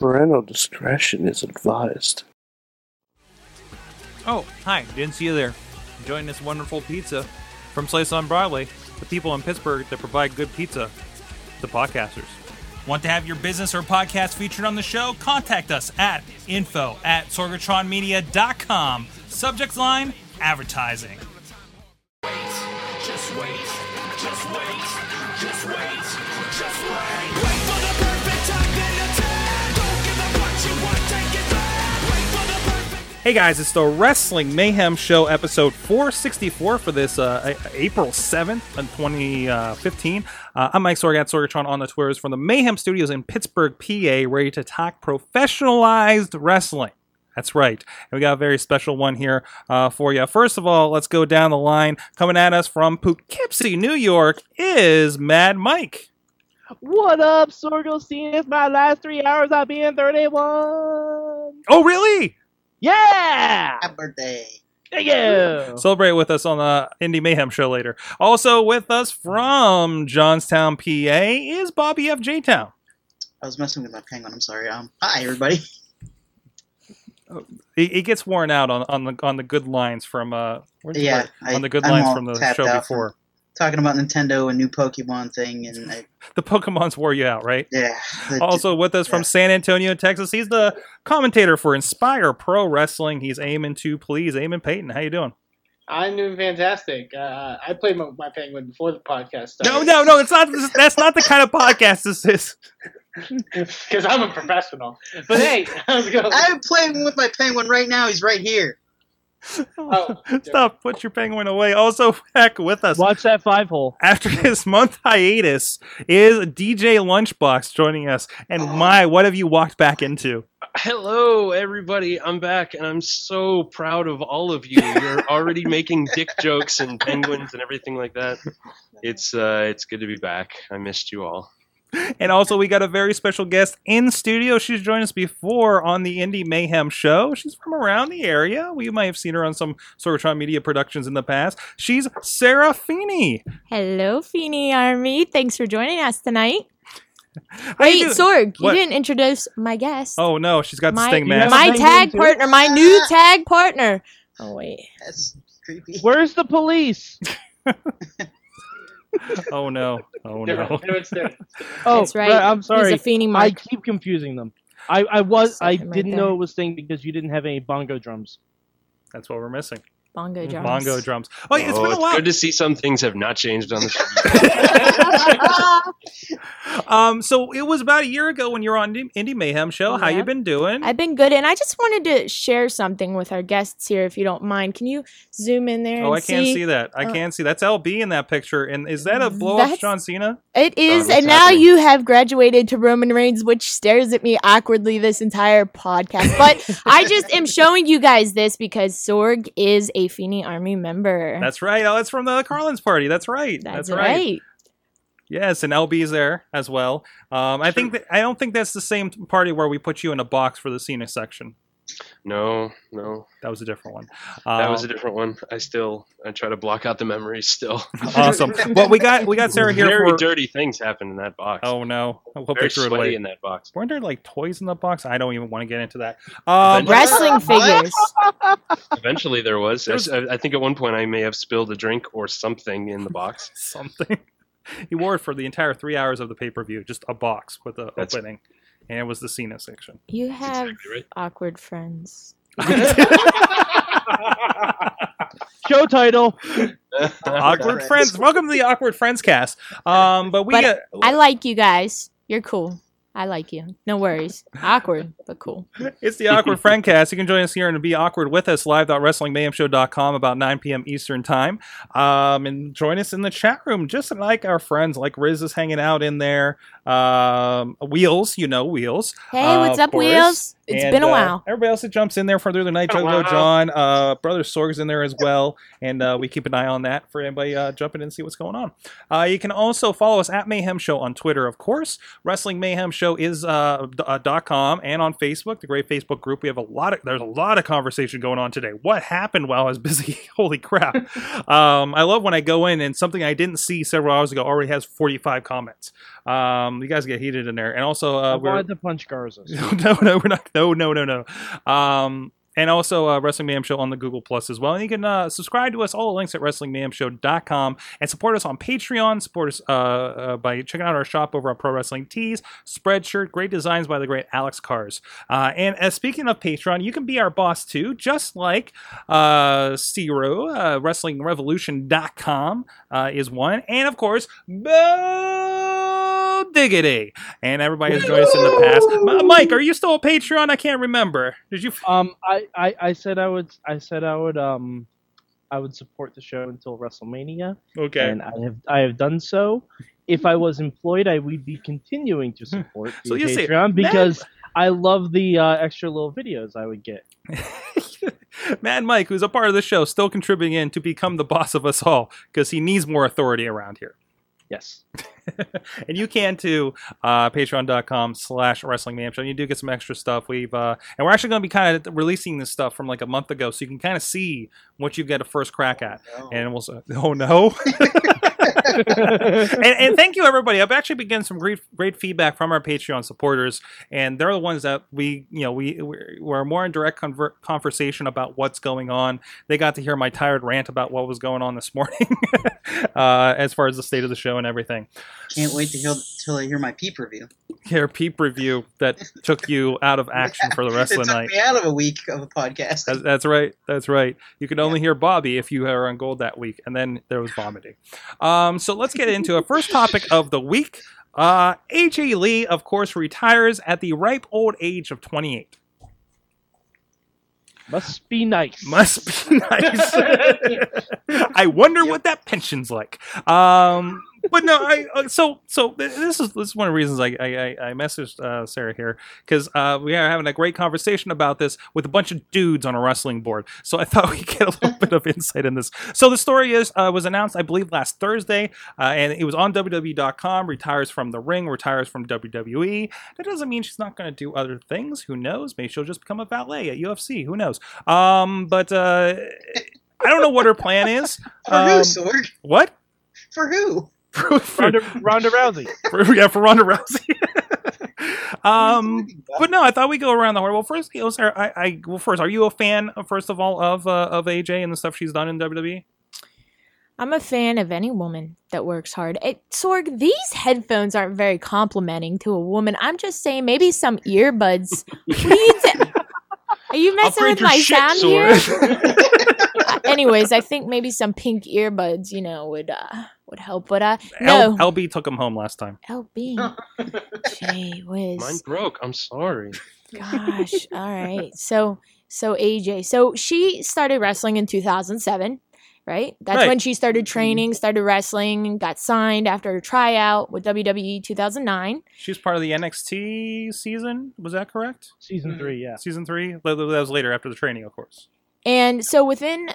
Parental discretion is advised. Oh, hi. Didn't see you there. Enjoying this wonderful pizza from Slice on Broadway. The people in Pittsburgh that provide good pizza. The podcasters. Want to have your business or podcast featured on the show? Contact us at info at sorgatronmedia.com. Subject line, advertising. Just wait, just wait, Hey guys, it's the Wrestling Mayhem Show, episode 464 for this uh, April 7th, in 2015. Uh, I'm Mike Sorg at Sorgatron on the Twitters from the Mayhem Studios in Pittsburgh, PA, ready to talk professionalized wrestling. That's right. And we got a very special one here uh, for you. First of all, let's go down the line. Coming at us from Poughkeepsie, New York, is Mad Mike. What up, Sorgo? Seeing it's my last three hours, I'll be in 31. Oh, really? Yeah! Happy birthday. Thank you! Celebrate with us on the Indie Mayhem show later. Also with us from Johnstown, PA, is Bobby F. J. Town. I was messing with my penguin. I'm sorry. Um, hi everybody. He, he gets worn out on, on the on the good lines from uh where's the Yeah, word? I- on the good I'm lines from the show out from- before. Talking about Nintendo and new Pokemon thing, and I, The Pokemon's wore you out, right? yeah. the- Also with us from. San Antonio, Texas, he's the commentator for Inspire Pro Wrestling. He's aiming to please. Eamon Payton, how you doing? I'm doing fantastic. Uh, I played my, my penguin before the podcast No, no, no. It's not. That's not the kind of podcast this is. because I'm a professional. But hey, how's it going? I'm playing with my penguin right now. He's right here. Oh, Stop. Put your penguin away. Also, back with us. Watch that five hole. after this month hiatus is DJ Lunchbox joining us. And my, what have you walked back into? Hello, everybody. I'm back, and I'm so proud of all of you. You're already making dick jokes and penguins and everything like that. It's uh, it's good to be back. I missed you all. And also, we got a very special guest in studio. She's joined us before on the Indie Mayhem show. She's from around the area. We might have seen her on some Sorgatron Media productions in the past. She's Sarah Feeney. Hello, Feeny Army. Thanks for joining us tonight. How you Wait, doing? Sorg, What? you didn't introduce my guest. Oh no, she's got the my, sting mask. my tag partner, my new tag partner. Oh wait, That's creepy. Where's the police? oh no, oh no. No, it's. Oh, that's right. I'm sorry. He's a Feeny I Mark. keep confusing them. I, I was I him right didn't there. know it was thing because you didn't have any bongo drums. That's what we're missing. Bongo drums. Bongo drums. Oh, yeah, it's oh, been a it's while. good to see some things have not changed on the show. Um, so it was about a year ago when you were on Indie Indie Mayhem show. How you been doing? I've been good, and I just wanted to share something with our guests here, if you don't mind. Can you zoom in there? Oh, and I can't see that. I Uh, can't see. That's LB in that picture. And is that a blow up John Cena? It is, what's and now happening? you have graduated to Roman Reigns, which stares at me awkwardly this entire podcast. But I just am showing you guys this because Sorg is a Feeny Army member. That's right. Oh, it's from the Carlin's party. That's right. That's, That's, right. right. Yes, and LB's there as well. Um, I think that, I don't think that's the same party where we put you in a box for the Cena section. No, no, That was a different one. that was a Um, different one. I still I try to block out the memories. Still, awesome. Well, we got we got Sarah here Very for. dirty things happen in that box. Oh no! I hope they very sweaty away. in that box. Weren't there like toys in the box? I don't even want to get into that. Um, Wrestling figures. Eventually, there was. I- There's- I, I think at one point I may have spilled a drink or something in the box. something. he wore it for the entire three hours of the pay per view, just a box with a That's- opening, and it was the Cena section. You have exactly right. awkward friends. Show title. awkward friends. Welcome to the awkward friends cast. Um, but we But got I like you guys. You're cool. I like you. No worries. Awkward, but cool. it's the awkward friend cast. You can join us here and be awkward with us live live.wrestlingmayhemshow.com about 9 p.m. Eastern time. Um, and join us in the chat room, just like our friends, like Riz is hanging out in there. Um, Wheels, you know Wheels. Hey, Uh, what's of up, course, Wheels? It's And, been a uh, while. everybody else that jumps in there for the other night, Been Juggalo. John, uh, Brother Sorg's in there as well, and uh, we keep an eye on that for anybody uh, jumping in and see what's going on. Uh, you can also follow us at Mayhem Show on Twitter, of course. Wrestling Mayhem Show is uh, d- uh, dot com and on Facebook, the great Facebook group. We have a lot of there's a lot of conversation going on today. What happened while I was busy? Holy crap! um, I love when I go in and something I didn't see several hours ago already has 45 comments. Um, you guys get heated in there, and also uh, we're wanted to punch Garza. no, no, we're not. No, no, no, no. No. Um, and also uh, Wrestling Mayhem Show on the Google Plus as well. And you can uh, subscribe to us, all the links at WrestlingMayhemShow.com, and support us on Patreon. Support us uh, uh, by checking out our shop over on Pro Wrestling Tees, Spreadshirt, great designs by the great Alex Cars. Uh, and as speaking of Patreon, you can be our boss too, just like uh, uh, WrestlingRevolution.com uh, is one. And of course, Bo Diggity. And everybody has joined us in the past. M- Mike, are you still a Patreon? I can't remember. Did you? Um, I, I, I said I would, I said I would, um, I would support the show until WrestleMania, Okay. and I have, I have done so. If I was employed, I would be continuing to support So the you say, Patreon because I love the uh, extra little videos I would get. Mad Mike, who's a part of the show, still contributing in to become the boss of us all because he needs more authority around here. Yes. and you can too, uh, patreon.com slash wrestling mayhem show. You do get some extra stuff. We've, uh, and we're actually going to be kind of releasing this stuff from like a month ago. So you can kind of see what you get a first crack at. And we'll say, oh no. and, and thank you everybody. I've actually been getting some great great feedback from our Patreon supporters, and they're the ones that we you know we we're, more in direct conver- conversation about what's going on. They got to hear my tired rant about what was going on this morning, uh, as far as the state of the show and everything. Can't wait to hear till I hear my peep review. Your peep review that took you out of action for the rest it of the took night. me out of a week of a podcast. That's, that's right. That's right. You could only hear Bobby if you were on gold that week, and then there was vomiting. Um, so let's get into a first topic of the week. Uh, AJ Lee, of course, retires at the ripe old age of 28. Must be nice. Must be nice. I wonder what that pension's like. Um, but no, I uh, so so this is this is one of the reasons I I, I messaged uh, Sarah here because uh, we are having a great conversation about this with a bunch of dudes on a wrestling board. So I thought we'd get a little bit of insight in this. So the story is uh, was announced I believe last Thursday, uh, and it was on WWE.com. Retires from the ring, retires from WWE. That doesn't mean she's not going to do other things. Who knows? Maybe she'll just become a valet at UFC. Who knows? Um, but uh, I don't know what her plan is. For Um, who, Sorg? What? For who? for, for, Ronda, Ronda Rousey. for- yeah, for Ronda Rousey. um, but no, I thought we would go around the horn. Well, first, you know, Sarah, I, I, well, first, are you a fan, uh, first of all, of uh, of AJ and the stuff she's done in? WWE? I'm a fan of any woman that works hard. It, Sorg, these headphones aren't very complimenting to a woman. I'm just saying maybe some earbuds. What are you t- Are you messing with my shit, sound Sorg. here? Anyways, I think maybe some pink earbuds, you know, would uh would help. But uh no, L- LB took him home last time. LB. Gee whiz. Mine broke. I'm sorry. Gosh. All right. So so AJ. So she started wrestling in 2007, right? That's Right. when she started training, started wrestling, got signed after a tryout with WWE 2009. She was part of the NXT season. Was that correct? Season three, yeah. Season three. That that was later after the training, of course. And so within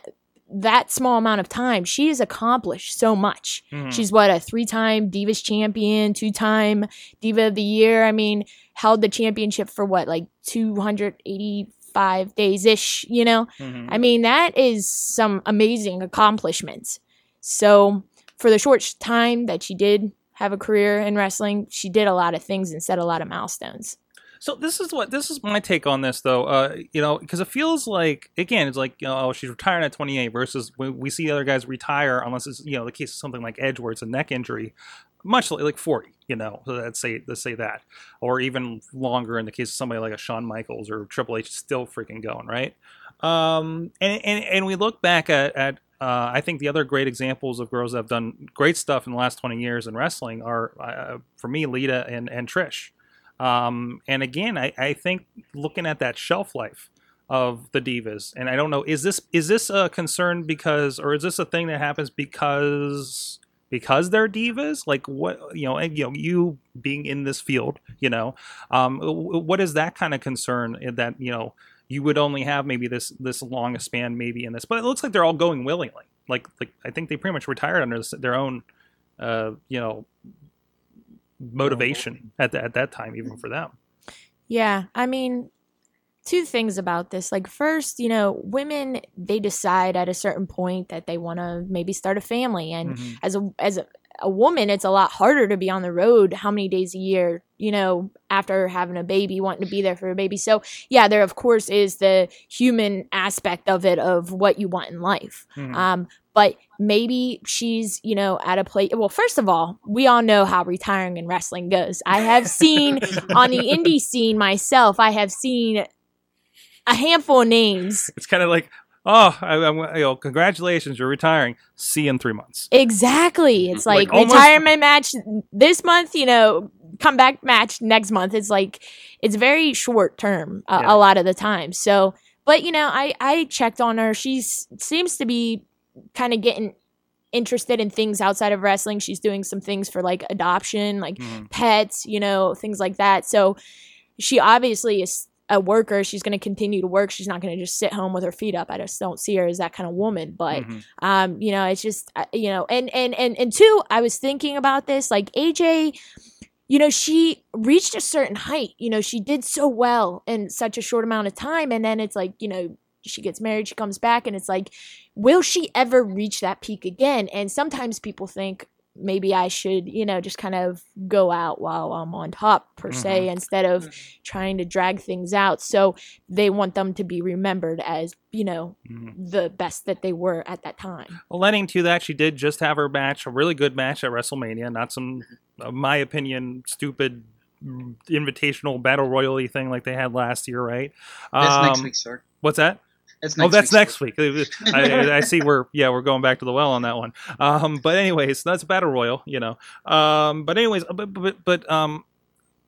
that small amount of time, she has accomplished so much. Mhm. She's what a three-time Divas champion, two-time Diva of the Year. I mean, held the championship for what like 285 days ish, you know? Mhm. I mean, that is some amazing accomplishments. So, for the short time that she did have a career in wrestling, she did a lot of things and set a lot of milestones. So this is what this is my take on this though. Uh, you know, because it feels like again, it's like you know, oh, she's retiring at 28 versus when we see other guys retire unless it's you know the case of something like Edge where it's a neck injury, much like, like 40. You know, so let's say let's say that, or even longer in the case of somebody like a Shawn Michaels or Triple H still freaking going right. Um, and and and we look back at at. Uh, I think the other great examples of girls that have done great stuff in the last 20 years in wrestling are, uh, for me, Lita and, and Trish. Um, and again, I, I think looking at that shelf life of the divas, and I don't know, is this is this a concern because, or is this a thing that happens because because they're divas? Like what you know, and, you know, you being in this field, you know, um, what is that kind of concern that you know you would only have maybe this this long a span maybe in this, but it looks like they're all going willingly. Like like I think they pretty much retired under this, their own, uh, you know, motivation at the, at that time, even for them. Yeah, I mean, two things about this. Like, first, you know, women they decide at a certain point that they want to maybe start a family, and Mhm. as a as a, a woman, it's a lot harder to be on the road. How many days a year? You know, after having a baby, wanting to be there for a baby. So, yeah, there of course is the human aspect of it of what you want in life. Mhm. Um, but maybe she's, you know, at a place. Well, first of all, we all know how retiring in wrestling goes. I have seen on the indie scene myself, I have seen a handful of names. It's kind of like, oh, I, I'm, you know, congratulations, you're retiring. See you in three months. Exactly. It's like, Like almost- retirement match this month, you know, comeback match next month. It's like it's very short term uh, Yeah. a lot of the time. So, but you know, I I checked on her. She seems to be kind of getting interested in things outside of wrestling. She's doing some things for like adoption, like Mhm. pets, you know, things like that. So she obviously is a worker. She's going to continue to work. She's not going to just sit home with her feet up. I just don't see her as that kind of woman. But Mhm. um, you know, it's just uh, you know, and and and and two, I was thinking about this. Like AJ, you know, she reached a certain height. You know, she did so well in such a short amount of time, and then it's like you know. She gets married, she comes back, and it's like, will she ever reach that peak again? And sometimes people think maybe I should, you know, just kind of go out while I'm on top, per se, instead of trying to drag things out. So they want them to be remembered as, you know, Mhm. the best that they were at that time. Well, Lending to that, she did just have her match, a really good match at WrestleMania. Not some, uh, my opinion, stupid invitational battle royally thing like they had last year, right? That's next Um, week, sir. What's that? That's oh, that's next work. week. I, I- I see. We're yeah, we're going back to the well on that one. Um, but anyways, that's battle royal, you know. Um, but anyways, but but, but um,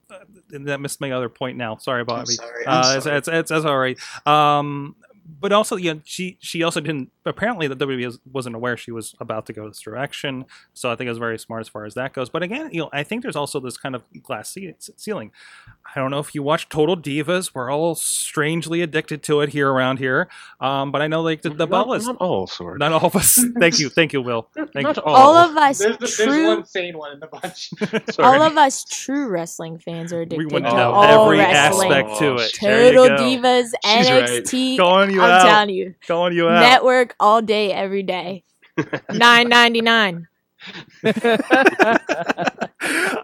uh, that missed my other point now. Sorry, Bobby. sorry, I'm Uh, it's, sorry. it's, it's, it's all right. Um, but also, yeah, she she also didn't. Apparently, the WWE was- wasn't aware she was about to go this direction. So I think it was very smart as far as that goes. But again, you know, I think there's also this kind of glass ceiling. I don't know if you watch Total Divas. We're all strangely addicted to it here around here. Um, but I know like the, the not, Bellas. not all sorts. Not all of us. Thank you, thank you, Will. Thank not you. all. All of us There's, there's true one sane one in the bunch. Sorry. all of us true wrestling fans are addicted want to to all every wrestling. aspect to it. Total. Divas, She's right. NXT. Calling you I'm out. telling you. Calling you out. Network all day, every day. Nine ninety nine.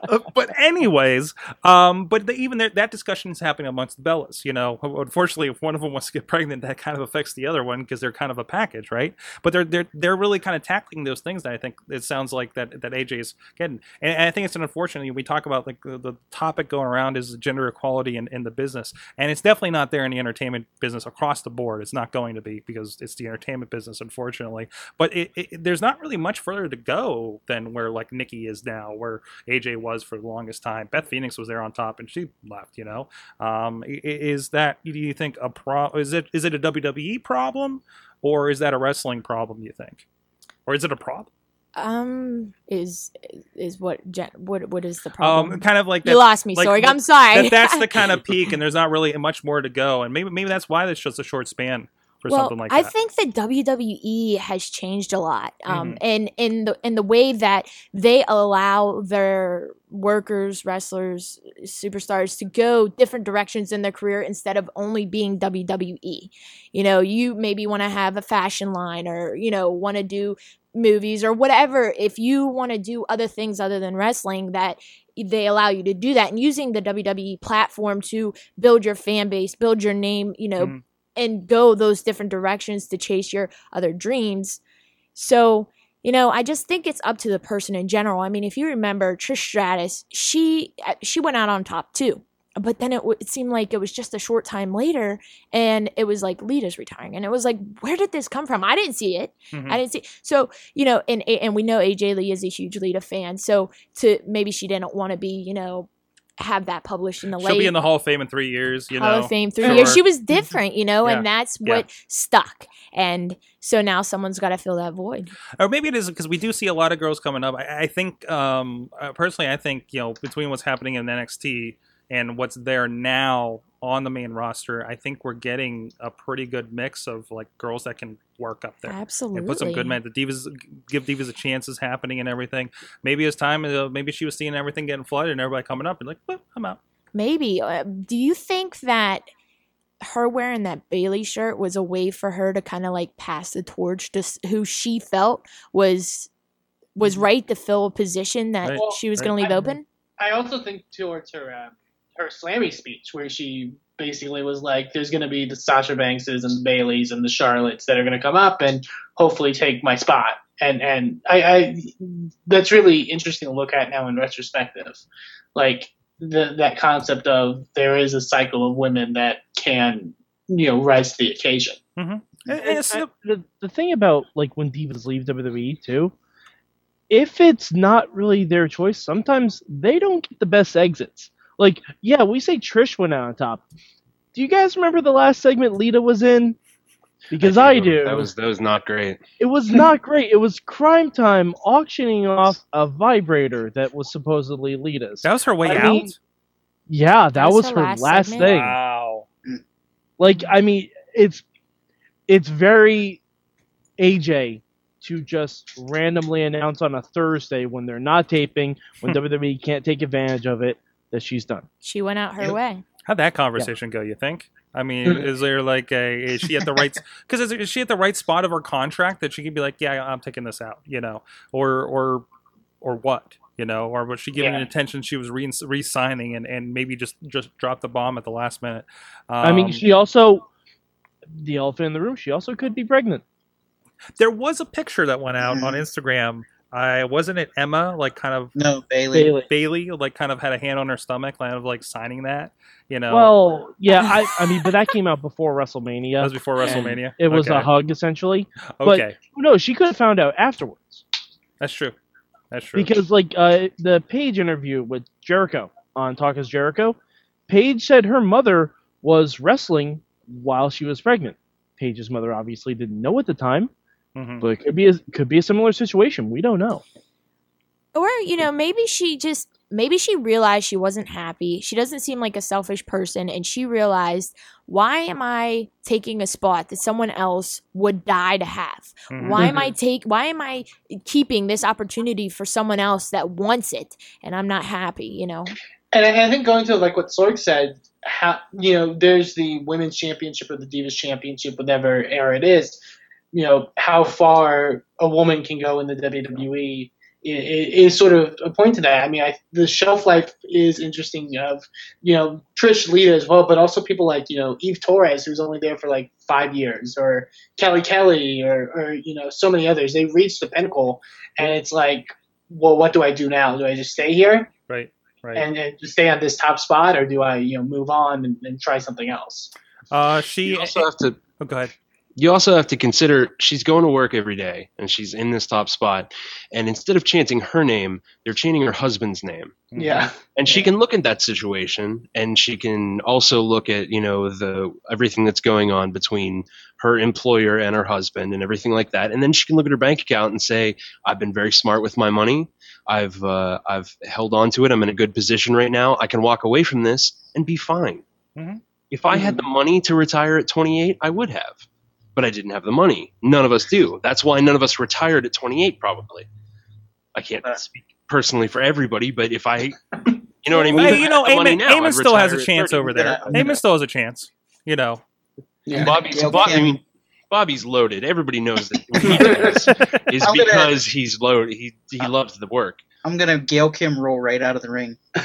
Uh, but anyways, um, but even that discussion is happening amongst the Bellas. You know, unfortunately, if one of them wants to get pregnant, that kind of affects the other one because they're kind of a package, right? But they're they're they're really kind of tackling those things that I think it sounds like that that AJ is getting, and, and I think it's unfortunate. We talk about like the, the topic going around is gender equality in, in the business, and it's definitely not there in the entertainment business across the board. It's not going to be because it's the entertainment business, unfortunately. But it, it, there's not really much further to go than where like Nikki is now, where AJ was for the longest time. Beth Phoenix was there on top, and she left. You know, um, is that do you think a pro? Is it is it a WWE problem, or is that a wrestling problem? You think, or is it a problem? Um, is is what gen- what what is the problem? Um, kind of like you lost me, like, that- I'm sorry. that that's the kind of peak, and there's not really much more to go, and maybe maybe that's why it's just a short span for well, something like I think that WWE has changed a lot, um, Mhm. and in the in the way that they allow their workers, wrestlers, superstars to go different directions in their career instead of only being WWE. You know, you maybe want to have a fashion line, or you know, want to do movies or whatever. If you want to do other things other than wrestling, that they allow you to do that, and using the WWE platform to build your fan base, build your name, you know, Mhm. And go those different directions to chase your other dreams. So, you know, I just think it's up to the person in general. I mean, if you remember Trish Stratus, she uh, she went out on top too. But then it, w- it seemed like it was just a short time later, and it was like Lita's retiring, and it was like, where did this come from? I didn't see it. Mhm. I didn't see. So you know, and and we know AJ Lee is a huge Lita fan. So to maybe she didn't want to be, you know, have that published in the She'll late be in the Hall of Fame in three years. You Hall know, of Fame three Sure. years. She was different, you know, Yeah. and that's Yeah. what stuck. And so now someone's got to fill that void. or maybe it is because we do see a lot of girls coming up. I, I think, um, uh, personally, I think you know between what's happening in NXT and what's there now on the main roster, I think we're getting a pretty good mix of like girls that can work up there. Absolutely. And put some good men. The divas give divas a chance is happening and everything. Maybe it's time. Uh, maybe she was seeing everything getting flooded and everybody coming up and like, well, I'm out. Maybe. Uh, do you think that her wearing that Bayley shirt was a way for her to kind of like pass the torch to s- who she felt was was right to fill a position that Right. she was Right. going to leave I- open? I also think towards her uh, her slammy speech where she basically was like, "There's going to be the Sasha Bankses and the Bayleys and the Charlottes that are going to come up and hopefully take my spot." And and I, I that's really interesting to look at now in retrospective, like the that concept of there is a cycle of women that can you know rise to the occasion. And- and And it's- I- the, the thing about like when divas leave WWE too, if it's not really their choice, sometimes they don't get the best exits. Like, yeah, we say Trish went out on top. Do you guys remember the last segment Lita was in? Because I, do. That was that was not great. It was not great. It was crime time auctioning off a vibrator that was supposedly Lita's. that was her way I out. mean, yeah, that, was was, her her last last, thing. Wow. Like, I mean, it's it's very AJ to just randomly announce on a Thursday when they're not taping, when WWE can't take advantage of it, that she's done. She went out her Yep. way. How'd that conversation go? You think? I mean, is there like a is she at the right? Because is, is she at the right spot of her contract that she could be like, yeah, I'm taking this out, you know, or or or what, you know, or was she giving Yeah. attention? She was re- re-signing and and maybe just just dropped the bomb at the last minute. I mean, Um, she also the elephant in the room. She also could be pregnant. there was a picture that went out on. Instagram. I wasn't it Emma, like kind of No, Bayley. Bayley. Bayley, like kind of had a hand on her stomach, kind of like signing that, you know. Well, yeah, I, I mean, but that came out before that WrestleMania. was before WrestleMania. It was okay. a hug essentially. but- Okay, No, she could have found out afterwards. that's true. That's true. Because like uh, the Paige interview with Jericho on Talk is Jericho, Paige said her mother was wrestling while she was pregnant. Paige's mother obviously didn't know at the time, Mhm. but it could be a, could be a similar situation. We don't know. Or, you know, maybe she just maybe she realized she wasn't happy. She doesn't seem like a selfish person and she realized, why am I taking a spot that someone else would die to have? Mhm. Why am I take why am I keeping this opportunity for someone else that wants it and I'm not happy, you know? And I, I think going to like what Sorg said, how you know, there's the women's championship or the Divas championship, whatever era it is. You know how far a woman can go in the WWE i- i- is sort of a point to that. I mean, I, the shelf life is interesting. Of you know Trish Lita as well, but also people like you know Eve Torres, who's only there for like five years, or Kelly Kelly, or or you know so many others. They reach the pinnacle, and it's like, well, what do I do now? Do I just stay here? Right. Right. and, and just stay on this top spot, or do I, you know, move on and, and try something else? uh, she. You also have to oh, go ahead. You also have to consider she's going to work every day and she's in this top spot. And instead of chanting her name they're chanting her husband's name. Yeah, and she can look at that situation and she can also look at you know the everything that's going on between her employer and her husband and everything like that. And then she can look at her bank account and say i've been very smart with my money. I've uh, i've held on to it. I'm in a good position right now. I can walk away from this and be fine. Mhm. if i had the money to retire at 28 i would have but i didn't have the money none of us do that's why none of us retired at 28 probably i can't Uh. speak personally for everybody but if i you know what I mean? Hey, you know, If I had the money Eamon, now, Eamon I'd still has a chance over there. Yeah. Eamon still has a chance. You know. yeah. Bobby's, Gail Bob, I mean, Bobby's loaded. Everybody knows that he does is I'm gonna- because he's loaded. He he loves the work. I'm gonna Gail Kim roll right out of the ring.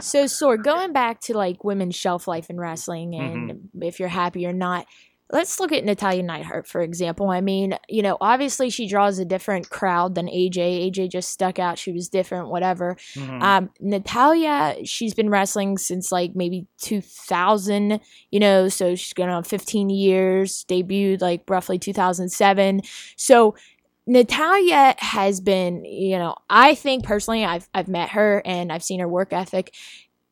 so Sorg, going back to like women's shelf life in wrestling and Mm-hmm. if you're happy or not, let's look at Natalya Neidhart for example. I mean, you know, obviously she draws a different crowd than AJ. AJ just stuck out. She was different, whatever. Mhm. Um, Natalia, she's been wrestling since like maybe 2000, you know, so she's going on 15 years, debuted like roughly 2007. So Natalya has been, you know, I think personally, I've I've met her and I've seen her work ethic,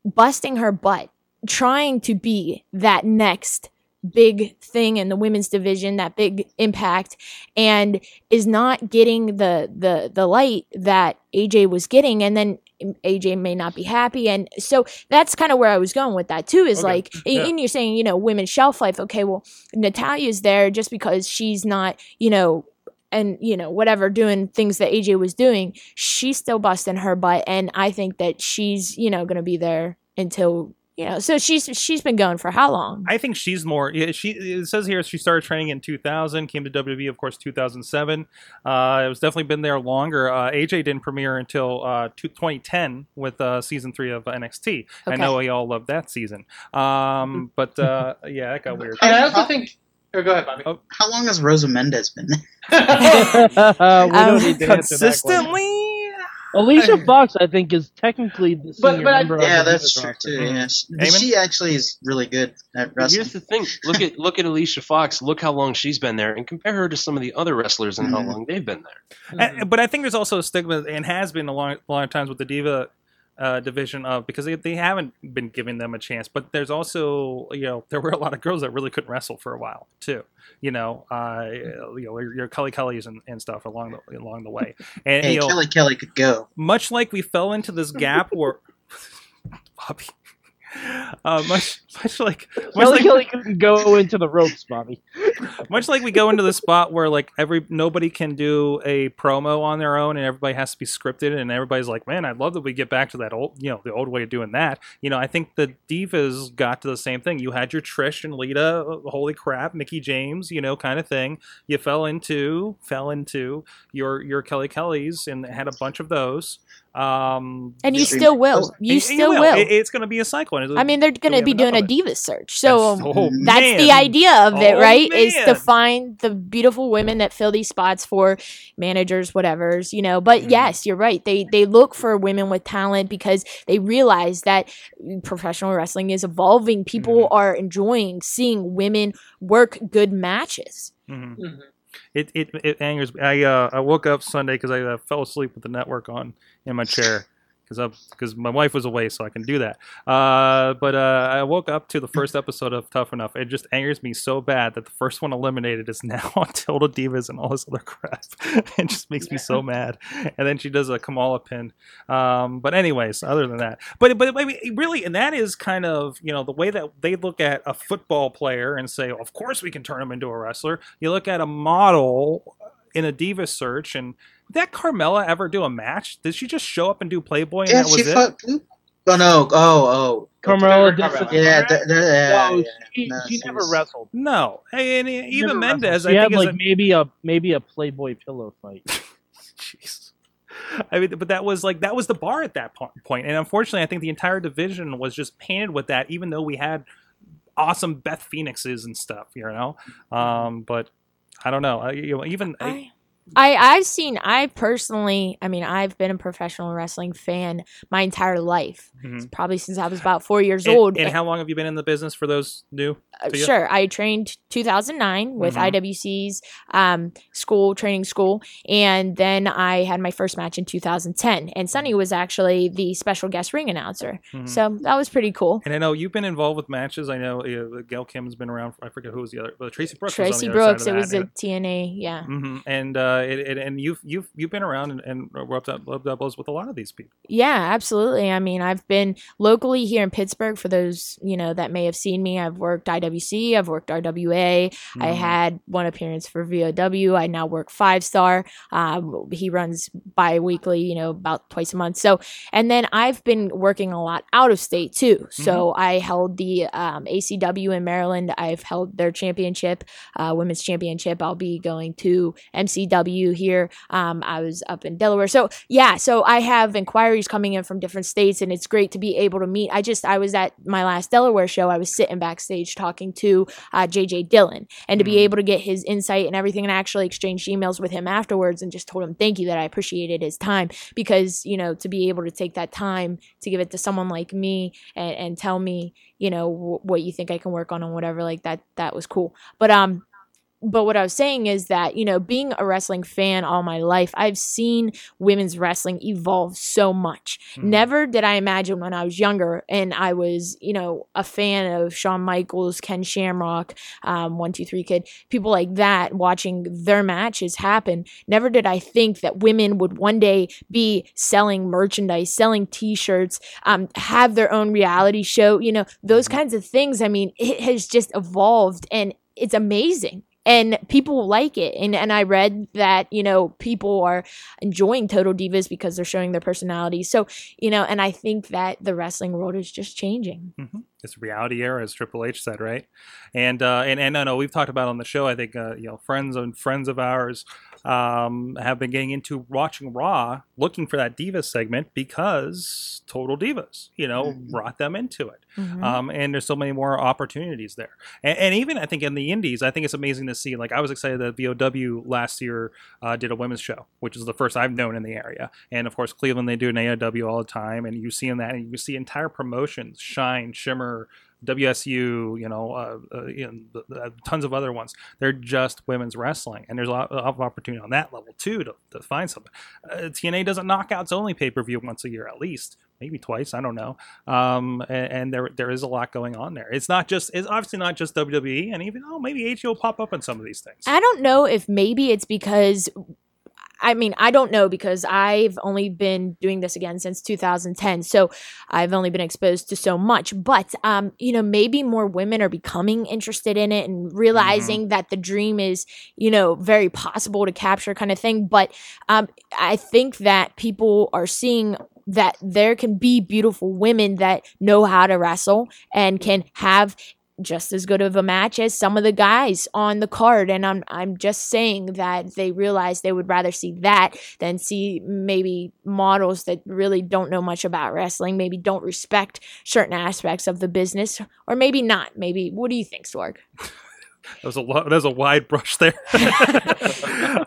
busting her butt, trying to be that next big thing in the women's division, that big impact, and is not getting the the the light that AJ was getting, and then AJ may not be happy, and so that's kind of where I was going with that too. Is Okay. like, Yeah. and you're saying, you know, women's shelf life. Okay, well, Natalya's there just because she's not, you know, and you know whatever doing things that AJ was doing, she's still busting her butt, and I think that she's you know going to be there until you know. So she's she's been going for how long? I think she's more. Yeah, she it says here she started training in 2000, came to WWE, of course, 2007. Uh, it was definitely been there longer. Uh, AJ didn't premiere until uh, 2010 with uh, season three of NXT. I know we all loved that season. Um, but uh, yeah, that got weird. And I also think. Oh, go ahead, Bobby. Oh. How long has Rosa Mendes been? Uh, we Um, don't need to answer that question. Consistently. Alicia Fox, I think, is technically the But- senior but I- member of yeah, the that's true roster. too. Yeah, she, Eamon? she actually is really good at But wrestling. Here's the thing: look at look at Alicia Fox. Look how long she's been there, and compare her to some of the other wrestlers and how Mhm. long they've been there. And- but I think there's also a stigma, and has been a long, a lot of times with the diva uh, division of because they, they haven't been giving them a chance. But there's also you know there were a lot of girls that really couldn't wrestle for a while too. You know, uh, you know your Kelly Kellys and, and stuff along the along the way. And Hey, you know, Kelly Kelly could go. much like we fell into this gap where Bobby. Uh, much, much like, much Kelly like, couldn't go into the ropes, Bobby. much like we go into the spot where like every nobody can do a promo on their own and everybody has to be scripted and everybody's like man i'd love that we get back to that old you know the old way of doing that. You know i think the divas got to the same thing. You had your trish and lita holy crap mickie james you know kind of thing. You fell into fell into your your kelly kellys and had a bunch of those um and you still will. You and- and still will. It- it's going to be a cycle I mean, they're going to have be doing a of diva search. So That's- oh, that's the idea of it, Oh, right? Is to find the beautiful women that fill these spots for managers, whatever's, you know. But Mhm. yes, you're right. They they look for women with talent because they realize that professional wrestling is evolving. People Mm-hmm. are enjoying seeing women work good matches. Mhm. Mhm. It, it it angers me. I uh, I woke up Sunday because I uh, fell asleep with the network on in my chair because because my wife was away, so I can do that. Uh, but uh, I woke up to the first episode of Tough Enough. It just angers me so bad that the first one eliminated is now on Total Divas and all this other crap. it just makes me so mad. And then she does a Kamala pin. Um, but anyways, other than that, but but I mean, really, and that is kind of you know the way that they look at a football player and say, of course we can turn him into a wrestler. You look at a model in a diva search and did that Carmella ever do a match? Did she just show up and do Playboy and Yeah, that she was it? fought Oh no! Oh oh. Carmella Carmella. did Yeah, th- th- yeah, No, yeah. she, No, she she never was- wrestled. No, hey, and even Never Mendes, wrestled. I had think, is like a, maybe a maybe a Playboy pillow fight. Jeez. I mean, but that was like that was the bar at that po- point, and unfortunately, I think the entire division was just painted with that. Even though we had awesome Beth Phoenixes and stuff, you know. Um, but I don't know. You know even I, I I've seen I personally I mean I've been a professional wrestling fan my entire life Mhm. probably since I was about four years and, old and how long have you been in the business for those new? Uh, sure I trained 2009 with Mhm. IWC's um, school training school and then I had my first match in 2010 and Sunny was actually the special guest ring announcer Mhm. so that was pretty cool And I know you've been involved with matches. I know uh, Gail Kim's been around. I forget who was the other. But Traci Brooks. was on Traci Brooks it was a TNA yeah hmm And uh, it, it, and you've you've you've been around and, and rubbed up rubbed elbows with a lot of these people. Yeah, absolutely. I mean, I've been locally here in Pittsburgh for those, you know, that may have seen me. I've worked IWC, I've worked RWA. I Mhm. had one appearance for VOW. I now work Five Star. Um, he runs bi weekly, you know, about twice a month. So, and then I've been working a lot out of state too. So I held the um, ACW in Maryland. I've held their championship, uh, women's championship. I'll be going to MCW here. Um, I was up in Delaware. So yeah, so I have inquiries coming in from different states, and it's great to be able to meet. I just I was at my last Delaware show. I was sitting backstage talking to uh, JJ Dillon, and to be Mhm. able to get his insight and everything, and actually exchange emails with him afterwards, and just told him thank you that I appreciated his time because you know to be able to take that time to give it to someone like me and, and tell me you know w- what you think I can work on and whatever like that that was cool. But um but what I was saying is that, you know, being a wrestling fan all my life, I've seen women's wrestling evolve so much. Mhm. Never did I imagine when I was younger and I was, you know, a fan of Shawn Michaels, Ken Shamrock, um, One Two Three Kid, people like that, watching their matches happen. Never did I think that women would one day be selling merchandise, selling T-shirts, um, have their own reality show. You know, those kinds of things. I mean, it has just evolved, and it's amazing. And people like it. And and I read that, you know, people are enjoying Total Divas because they're showing their personality. So, you know, and I think that the wrestling world is just changing. hmm It's a reality era, as Triple H said, right? And uh, and and I know we've talked about on the show. I think uh, you know friends and friends of ours um, have been getting into watching Raw, looking for that Divas segment because Total Divas, you know, Mhm. brought them into it. Mhm. Um, and there's so many more opportunities there. And, and even I think in the Indies, I think it's amazing to see. Like I was excited that VOW last year uh, did a women's show, which is the first I've known in the area. And of course, Cleveland they do an AIW all the time, and you see in that, and you see entire promotions, Shine, Shimmer. WSU, you know, uh, uh, you know the, the, tons of other ones. They're just women's wrestling, and there's a lot of opportunity on that level too to, to find something. Uh, TNA doesn't knock out its only pay per view once a year, at least, maybe twice. I don't know. Um, and, and there there is a lot going on there. It's not just it's obviously not just WWE, and even oh maybe HO will pop up on some of these things. I don't know if maybe it's because I mean, I don't know because I've only been doing this again since 2010. So I've only been exposed to so much. But um, you know, maybe more women are becoming interested in it and realizing that the dream is, you know, very possible to capture kind of thing. But um I think that people are seeing that there can be beautiful women that know how to wrestle and can have just as good of a match as some of the guys on the card and I'm I'm just saying that they realize they would rather see that than see maybe models that really don't know much about wrestling, maybe don't respect certain aspects of the business or maybe not. Maybe what do you think, Sorg? That was a lo- that was a wide brush there.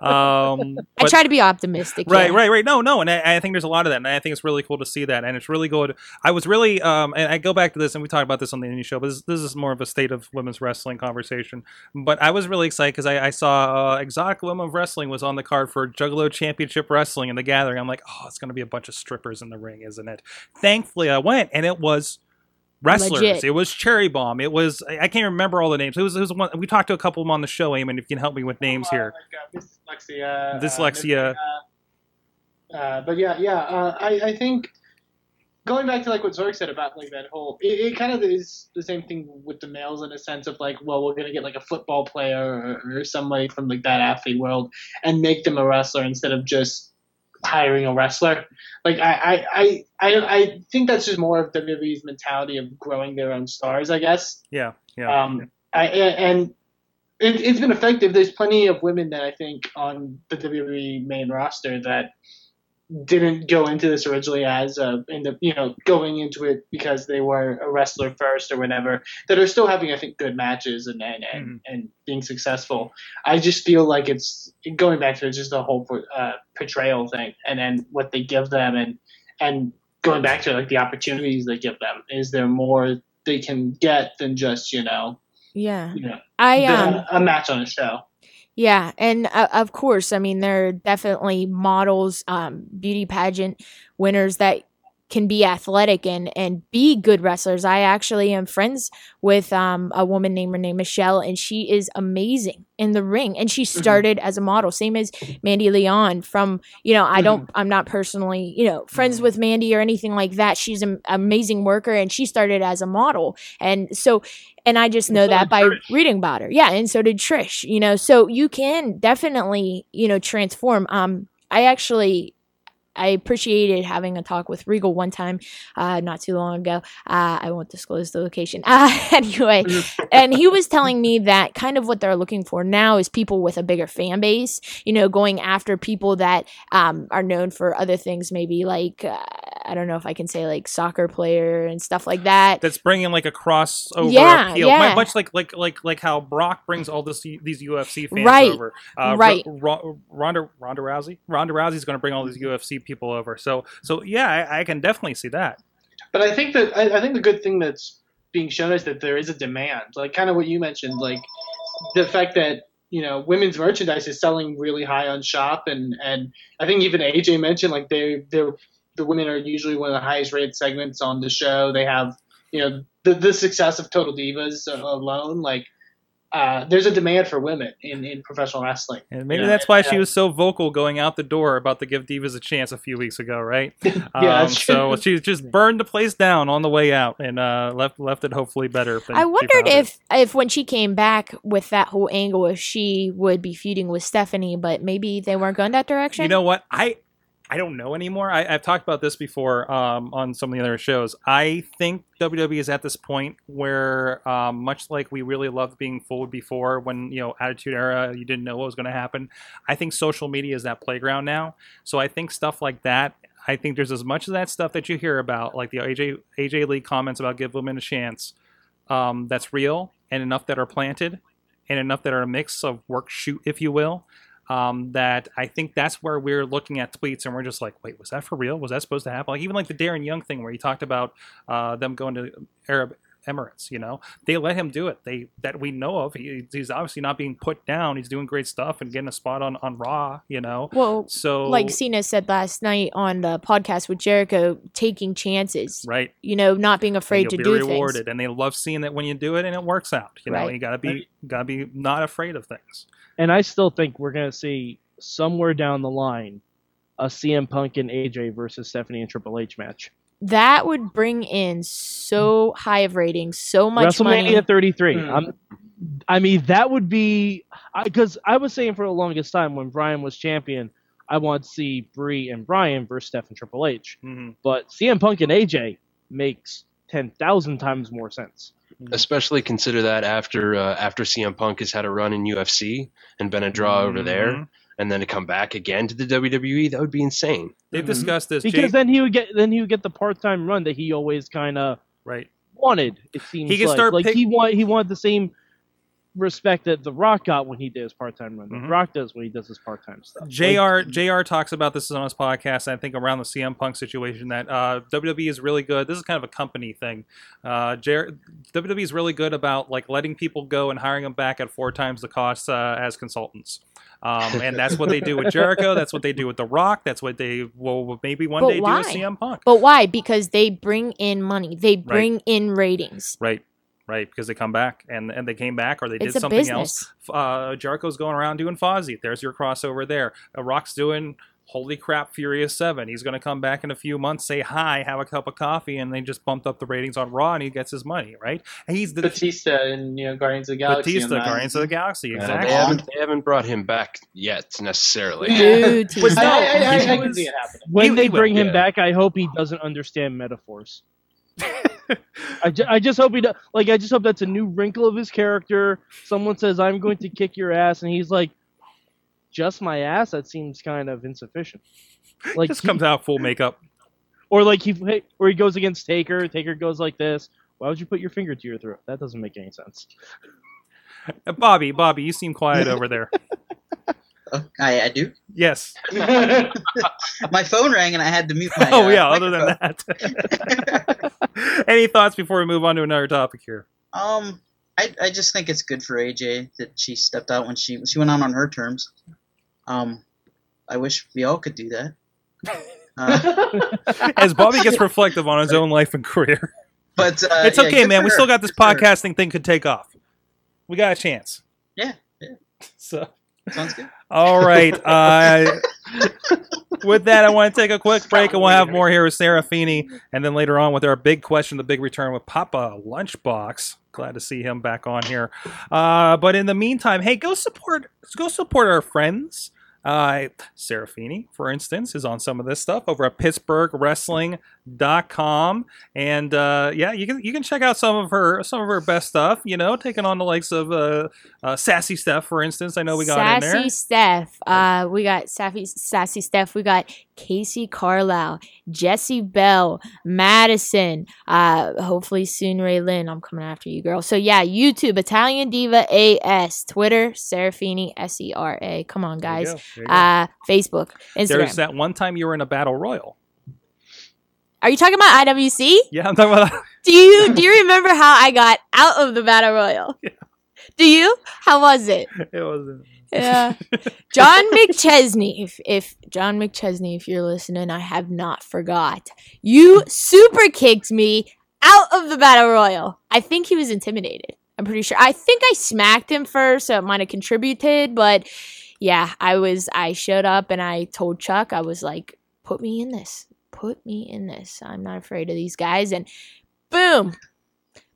um, I try to be optimistic. Right, here. right, right. No, no, and I, I think there's a lot of that, and I think it's really cool to see that, and it's really good. I was really, um, and I go back to this, and we talked about this on the indie show, but this, this is more of a state of women's wrestling conversation. But I was really excited because I, I saw uh, Exotic Women of Wrestling was on the card for Juggalo Championship Wrestling in the Gathering. I'm like, oh, it's going to be a bunch of strippers in the ring, isn't it? Thankfully, I went, and it was wrestlers. Legit. It was Cherry Bomb. It was I I can't remember all the names. It was, it was one. We talked to a couple of them on the show, Eamon. If you can help me with names here. Like, uh, dyslexia. Dyslexia. Uh, uh, but yeah, yeah. Uh, I I think going back to like what Sorg said about like that whole, it, it kind of is the same thing with the males in a sense of like, well, we're gonna get like a football player or, or somebody from like that athlete world and make them a wrestler instead of just hiring a wrestler. Like I I, I, I, think that's just more of WWE's mentality of growing their own stars, I guess. Yeah, yeah. Um, I, and it, it's been effective. There's plenty of women that I think on the WWE main roster that didn't go into this originally as a, in the, you know, going into it because they were a wrestler first or whatever, that are still having, I think, good matches and, and, and, Mhm. and being successful. I just feel like it's going back to just the whole uh, portrayal thing and then what they give them and, and going back to like the opportunities they give them. Is there more they can get than just, you know, Yeah. you know, I um a match on a show. Yeah, and uh, of course, I mean there are definitely models, um, beauty pageant winners that can be athletic and and be good wrestlers. I actually am friends with um, a woman named Renee Michelle, and she is amazing in the ring. And she started as a model, same as Mandy Leon. From you know, I don't, I'm not personally you know friends with Mandy or anything like that. She's an amazing worker, and she started as a model, and so and I just know so that by Trish. reading about her. Yeah, and so did Trish. You know, so you can definitely you know transform. Um, I actually. I appreciated having a talk with Regal one time, uh, not too long ago. Uh, I won't disclose the location. Uh, anyway, and he was telling me that kind of what they're looking for now is people with a bigger fan base. You know, going after people that um, are known for other things, maybe like uh, I don't know if I can say like soccer player and stuff like that. that's bringing like a crossover Yeah, appeal, yeah. Mu- much like like like like how Brock brings all this these UFC fans Right, over. Uh, right. Ro- Ro- Ronda Ronda Rousey Ronda Rousey's going to bring all these UFC people over. So so yeah, I, I can definitely see that. But I think that I, I think the good thing that's being shown is that there is a demand, like kind of what you mentioned, like the fact that you know, women's merchandise is selling really high on shop, and and I think even AJ mentioned like they they the women are usually one of the highest rated segments on the show. They have you know the the success of Total Divas alone, like. Uh, there's a demand for women in, in professional wrestling. And maybe Yeah, that's why she was so vocal going out the door about to give Divas a chance a few weeks ago, right? Yeah, um, that's so she just burned the place down on the way out and uh, left left it hopefully better. I wondered found it. if if when she came back with that whole angle, if she would be feuding with Stephanie, but maybe they weren't going that direction. You know what? I I don't know anymore. I, I've talked about this before um, on some of the other shows. I think WWE is at this point where, um, much like we really loved being forward before, when you know Attitude Era, you didn't know what was going to happen. I think social media is that playground now. So I think stuff like that. I think there's as much of that stuff that you hear about, like the AJ AJ Lee comments about give women a chance. Um, that's real, and enough that are planted, and enough that are a mix of work shoot, if you will um, that I think that's where we're looking at tweets and we're just like, wait, was that for real? Was that supposed to happen? Like even like the Darren Young thing where he talked about uh, them going to Arab Emirates. You know, they let him do it. They that we know of. He, he's obviously not being put down. He's doing great stuff and getting a spot on on Raw. You know, well, so like Cena said last night on the podcast with Jericho, taking chances. right. You know, not being afraid to you'll be do rewarded, things. and they love seeing that when you do it and it works out. You know, Right. you gotta be gotta be not afraid of things. And I still think we're gonna see somewhere down the line a CM Punk and AJ versus Stephanie and Triple H match. That would bring in so high of ratings, so much WrestleMania money. 33. Hmm. I'm, I mean, that would be because I, was saying for the longest time when Brian was champion, I want to see Brie and Brian versus Steph and Triple H. hmm But CM Punk and AJ makes ten thousand times more sense. Especially consider that after uh, after CM Punk has had a run in UFC and been a draw over there. And then to come back again to the WWE, that would be insane. They've Mhm. discussed this. Because Jay- then he would get then he would get the part time run that he always kind of right. wanted. It seems He can like start like pick- he want he wanted the same respect that The Rock got when he did his part time run. The Rock does when he does his part time stuff. JR Like, JR talks about this on his podcast. I think around the CM Punk situation that uh, WWE is really good. This is kind of a company thing. Uh, JR, WWE is really good about like letting people go and hiring them back at four times the cost uh, as consultants. Um, and that's what they do with Jericho. That's what they do with The Rock. That's what they will maybe one But day why? do with CM Punk. But why? Because they bring in money. They bring in ratings. Right. Right, because they come back and and they came back or they It's did something business. else. Uh, Jericho's going around doing Fozzy. There's your crossover there. Uh, Rock's doing holy crap Furious Seven. He's going to come back in a few months, say hi, have a cup of coffee, and they just bumped up the ratings on Raw, and he gets his money. Right, and he's the Batista and you know Guardians of the Galaxy. Batista. Guardians of the Galaxy, Uh, exactly. they, haven't, they haven't brought him back yet necessarily. Dude, no, I, I, I, can was- see it happening. when they bring him yeah. back, I hope he doesn't understand metaphors. I, ju- I just hope he do- like I just hope that's a new wrinkle of his character. Someone says I'm going to kick your ass, and he's like, "Just my ass." That seems kind of insufficient. Like just he- comes out full makeup. or like he or he goes against Taker. Taker goes like this. Why would you put your finger to your throat? That doesn't make any sense. Bobby, Bobby, you seem quiet over there. Oh, I, I do. Yes. My phone rang and I had to mute my. oh uh, yeah. Other than that, any thoughts before we move on to another topic here? Um, I I just think it's good for AJ that she stepped out when she she went out on her terms. Um, I wish we all could do that. Uh, As Bobby gets reflective on his own life and career. but uh, it's okay, good man. We her. still got this Good podcasting thing could take off. We got a chance. Yeah, yeah. So, Sounds good. all right. Uh, with that, I want to take a quick break, and we'll have more here with Sarah Feeney, and then later on with our big question, the big return with Papa Lunchbox. Glad to see him back on here. Uh, but in the meantime, hey, go support go support our friends. Uh, Feeney, for instance, is on some of this stuff over at PittsburghWrestling.com. And uh, yeah, you can you can check out some of her some of her best stuff. You know, taking on the likes of uh, uh, Sassy Steph, for instance. I know we got Sassy in there. Steph. Uh, we got Sassy, Sassy Steph. We got Casey Carlisle, Jesse Bell, Madison. Uh, hopefully soon Ray Lynn. I'm coming after you, girl. So yeah, YouTube Italian Diva AS, Twitter Serafini S E R A. Come on, guys. go. There you go. Uh, Facebook, Instagram. There's that one time you were in a battle royal. Are you talking about IWC? Yeah, I'm talking about. Do you do you remember how I got out of the battle royal? Yeah. Do you? How was it? It wasn't. Yeah. John McChesney. If, if John McChesney, if you're listening, I have not forgot. You super kicked me out of the battle royal. I think he was intimidated. I'm pretty sure. I think I smacked him first, so it might have contributed, but yeah, I was I showed up and I told Chuck, I was like, put me in this. Put me in this. I'm not afraid of these guys. And boom.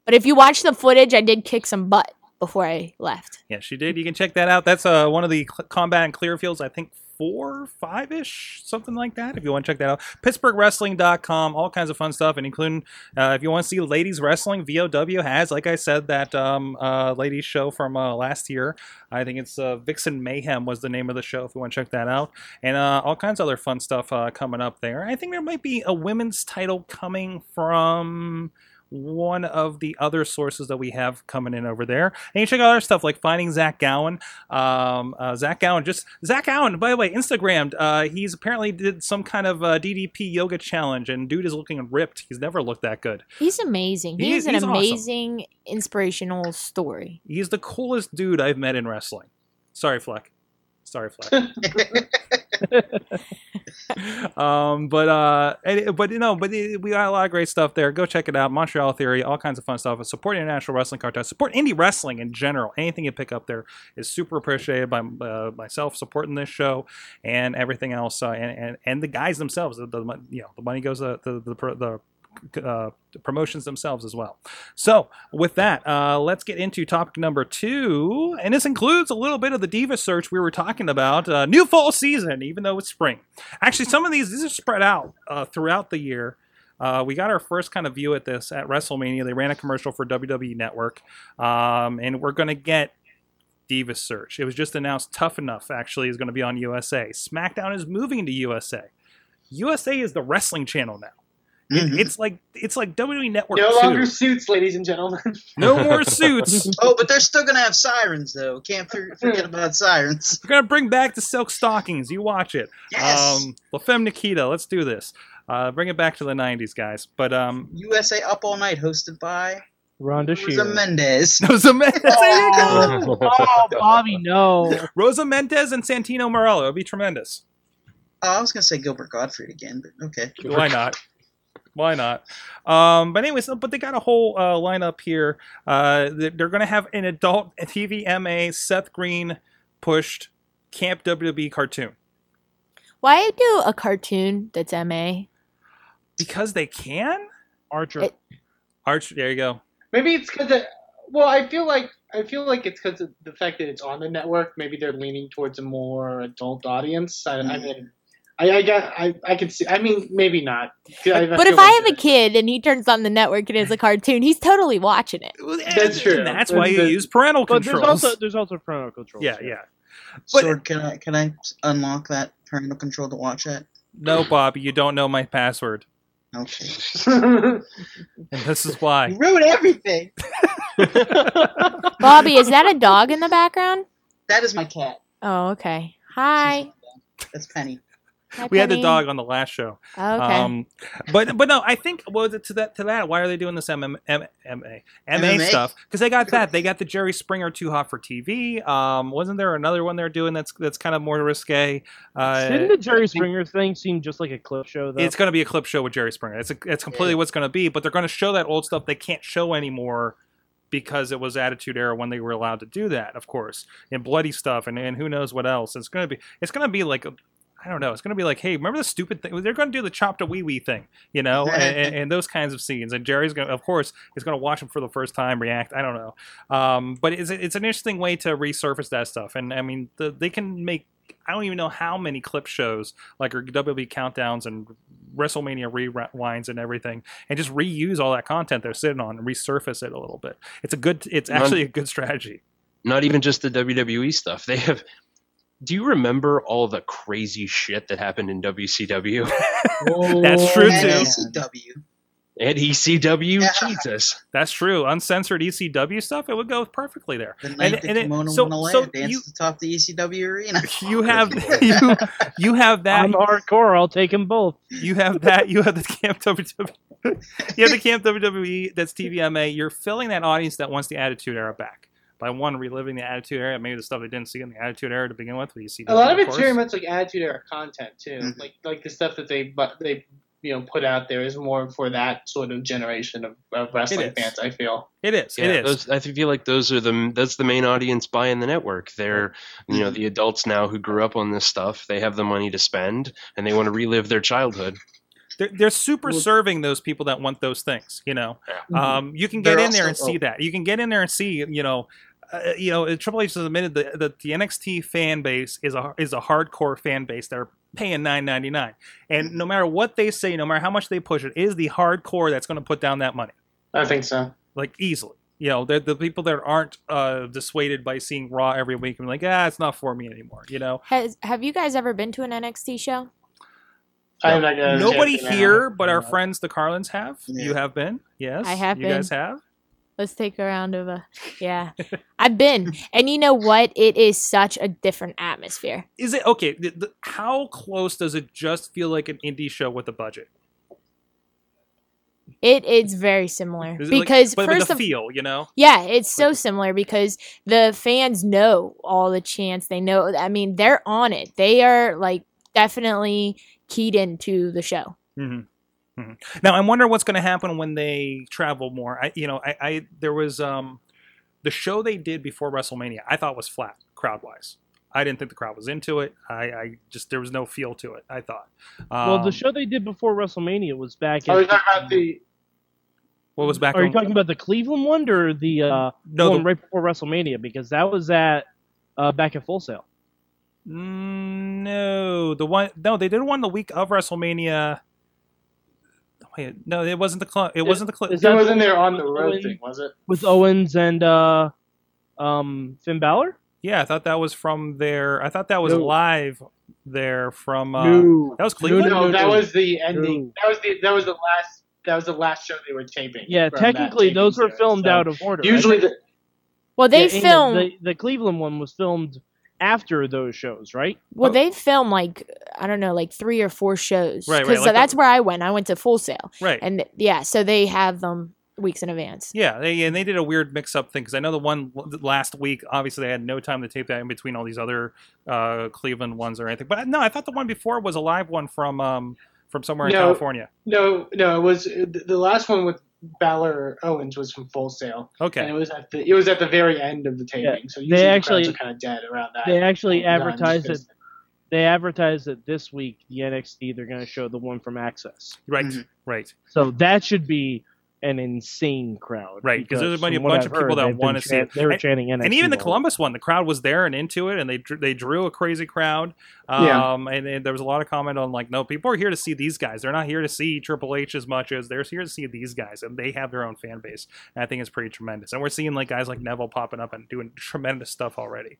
But if you watch the footage, I did kick some butt before I left. Yeah, she did. You can check that out. That's uh, one of the cl- combat and clear fields. I think four, five ish, something like that. If you want to check that out, PittsburghWrestling.com, all kinds of fun stuff, and including uh, if you want to see ladies wrestling, VOW has, like I said, that um, uh, ladies show from uh, last year. I think it's uh, Vixen Mayhem was the name of the show. If you want to check that out, and uh, all kinds of other fun stuff uh, coming up there. I think there might be a women's title coming from one of the other sources that we have coming in over there. And you check out other stuff like finding Zach Gowen. Um, uh, Zach Gowen, just Zach Gowen. By the way, Instagrammed. Uh, he's apparently did some kind of uh, DDP yoga challenge, and dude is looking ripped. He's never looked that good. He's amazing. He He's an he's awesome. amazing, inspirational story. He's the coolest dude I've met in wrestling. Sorry, Fleck. Sorry, Fleck. um, but uh, but you know, but we got a lot of great stuff there. Go check it out. Montreal Theory, all kinds of fun stuff. Support international wrestling contest. Support indie wrestling in general. Anything you pick up there is super appreciated by uh, myself supporting this show and everything else. Uh, and, and and the guys themselves. The, the you know the money goes the the, the, the uh, promotions themselves as well. So, with that, uh, let's get into topic number two. And this includes a little bit of the Diva search we were talking about. Uh, new fall season, even though it's spring. Actually, some of these, these are spread out uh, throughout the year. Uh, we got our first kind of view at this at WrestleMania. They ran a commercial for WWE Network. Um, and we're going to get Diva Search. It was just announced Tough Enough actually is going to be on USA. SmackDown is moving to USA. USA is the wrestling channel now. It- Mhm. It's like it's like WWE Network No 2. longer suits, ladies and gentlemen. No more suits. Oh, but they're still gonna have sirens though. Can't forget about sirens. We're gonna bring back the silk stockings. You watch it. Yes. Um, La Femme Nikita. Let's do this. Uh, bring it back to the '90s, guys. But um, USA Up All Night, hosted by Rhonda Rosa Shearer. Mendes. Rosa Mendes. There you go. Oh, Bobby, no. Rosa Mendes and Santino Marella. It'd be tremendous. Oh, I was gonna say Gilbert Gottfried again, but okay. Why not? Why not? Um, but anyways, but they got a whole uh, lineup here. Uh, they- they're going to have an adult TV MA Seth Green pushed Camp WWE cartoon Why do a cartoon that's MA? because they can. Archer. It- Arch, there you go. Maybe it's because It, well, I feel like I feel like it's because of the fact that it's on the network. Maybe they're leaning towards a more adult audience. I, I Mm-hmm. mean, I I got I I can see. I mean, maybe not. I- But feel if I like have a kid and he turns on the network and it's a cartoon, he's totally watching it. That's true. And that's why you use parental but there's also there's also parental controls. yeah, yeah. But- Sorg, can I can I unlock that parental control to watch it? No, Bobby, you don't know my password, Okay. and this is why. You ruined everything. Bobby, is that a dog in the background? That is my cat. Oh, okay. Hi. That's Penny. Hi, We had the dog on the last show. Okay. Um, but but no, I think well to that to that. Why are they doing this MM, M, MA MA MMA? stuff? Because they got that. They got the Jerry Springer Too Hot for TV. Um, wasn't there another one they're doing that's that's kind of more risque? Uh, Didn't the Jerry Springer thing seem just like a clip show though? it's going to be a clip show with Jerry Springer. It's a, it's completely Yeah. what's going to be. But they're going to show that old stuff they can't show anymore because it was Attitude Era when they were allowed to do that, of course, and bloody stuff and, and who knows what else. It's going to be it's going to be like. I don't know. It's going to be like, hey, remember the stupid thing? They're going to do the chopped a wee wee thing, you know, and, and, and those kinds of scenes. And Jerry's going to, of course, is going to watch them for the first time, react. I don't know. Um, but it's, it's an interesting way to resurface that stuff. And I mean, the, they can make, I don't even know how many clip shows, like or WWE countdowns and WrestleMania rewinds and everything, and just reuse all that content they're sitting on and resurface it a little bit. It's a good, it's actually a good strategy. Not even just the WWE stuff. They have. Do you remember all the crazy shit that happened in WCW That's true, oh, too. ACW. and ECW? Yeah. Jesus. That's true. Uncensored ECW stuff, it would go perfectly there. The night And- the and it- kimono so- went away, so I danced you- atop the ECW arena. You have you you have that I'm hardcore. I'll take them both. you have that you have the camp WWE you have the camp WWE that's TVMA. You're filling that audience that wants the Attitude Era back. By one reliving the Attitude Era, maybe the stuff they didn't see in the Attitude Era to begin with. But you see A lot of it's very much like attitude era content too. Mhm. Like like the stuff that they but they you know put out there is more for that sort of generation of, of wrestling fans. I feel. It is. Yeah, it is. those, I feel like those are the that's the main audience buying the network. They're you know the adults now who grew up on this stuff. They have the money to spend and they want to relive their childhood. They're, they're super serving those people that want those things. You know, um, you can get They're in there and also- see that. You can get in there and see. You know, uh, you know, Triple H has admitted that, that the NXT fan base is a is a hardcore fan base. They're paying nine ninety nine, and no matter what they say, no matter how much they push it, is the hardcore that's going to put down that money I think so. like easily. You know, they're the people that aren't uh, dissuaded by seeing Raw every week and be like, ah, it's not for me anymore. You know, Has have you guys ever been to an NXT show? I'm not gonna nobody say that. here but our friends the Carlins have. Yeah. You have been, yes, I have You been. guys have. Let's take a round of a yeah. I've been, and you know what? It is such a different atmosphere. Is it okay? The, the, how close does it just feel like an indie show with a budget? It is very similar Is like- because but first the of feel, you know, yeah, it's so similar because the fans know all the chants. They know. I mean, they're on it. They are like definitely keyed into the show. hmm hmm Now I wonder what's going to happen when they travel more. I, you know, I, I there was um, the show they did before WrestleMania. I thought was flat crowd wise. I didn't think the crowd was into it. I, I just there was no feel to it. I thought. Um, well, the show they did before WrestleMania was back. Are we at- talking about the? what was back? Are you talking about the Cleveland one or the uh, no? one The, right before WrestleMania? Because that was at uh, back at Full Sail. Mm, no, the one. No, they did one the week of WrestleMania. Wait, no, it wasn't the club. It wasn't the club. Is That that wasn't there on the road Owen- thing, was it? with Owens and uh, um, Finn Balor? Yeah, I thought that was from there. I thought that was No. live there from. Uh, no, That was Cleveland. No, no, that was the ending. No. That was the that was the last that was the last show they were taping. Yeah, technically taping those were series, filmed so out of order. right? Usually, the, Well, they Yeah, Amy, film. the, the Cleveland one was filmed after those shows, right? well, they film like I don't know, like three or four shows. Right, right, Because like that's the- where I went. I went to Full Sail, Right. and yeah, so they have them weeks in advance. Yeah, they, and they did a weird mix-up thing because I know the one last week, obviously they had no time to tape that in between all these other uh, Cleveland ones or anything. But no, I thought the one before was a live one from um, from somewhere in California. no, no, it was the the last one with Balor Owens was from Full Sail, and it Okay, was at the it was at the very end of the taping. Yeah, so they usually the actually- crowds are kind of dead around that. They actually advertised it. They advertised that this week the NXT they're going to show the one from Axxess. right, Mhm. right. So that should be an insane crowd, Right, because there's a bunch- from a bunch I've of people heard, that wanna see it. They were And- chanting NXT. and even the Columbus one, the crowd was there and into it, and they drew, they drew a crazy crowd. Yeah. Um, and, and there was a lot of comment on like, no, people are here to see these guys. They're not here to see Triple H as much as they're here to see these guys, and they have their own fan base. And I think it's pretty tremendous. And we're seeing like guys like Neville popping up and doing tremendous stuff already.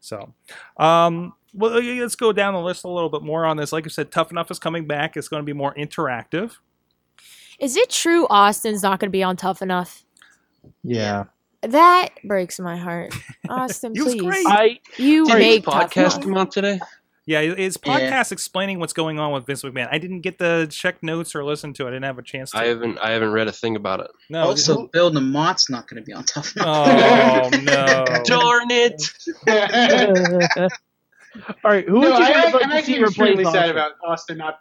So, um, well, let's go down the list a little bit more on this. Like I said, Tough Enough is coming back. It's going to be more interactive. Is it true Austin's not going to be on Tough Enough? Yeah, That breaks my heart. Austin, He was please. great. I You Did make his Tough podcast Enough. come out today? Yeah, his Yeah. podcast explaining what's going on with Vince McMahon. I didn't get the check notes or listen to it. I didn't have a chance to. I haven't I haven't read a thing about it. no. also, Bill DeMott's not going to be on Tough Enough. Oh no! Darn it! all right. Who would you I, guys I'm like to actually see replace extremely sad about Austin not.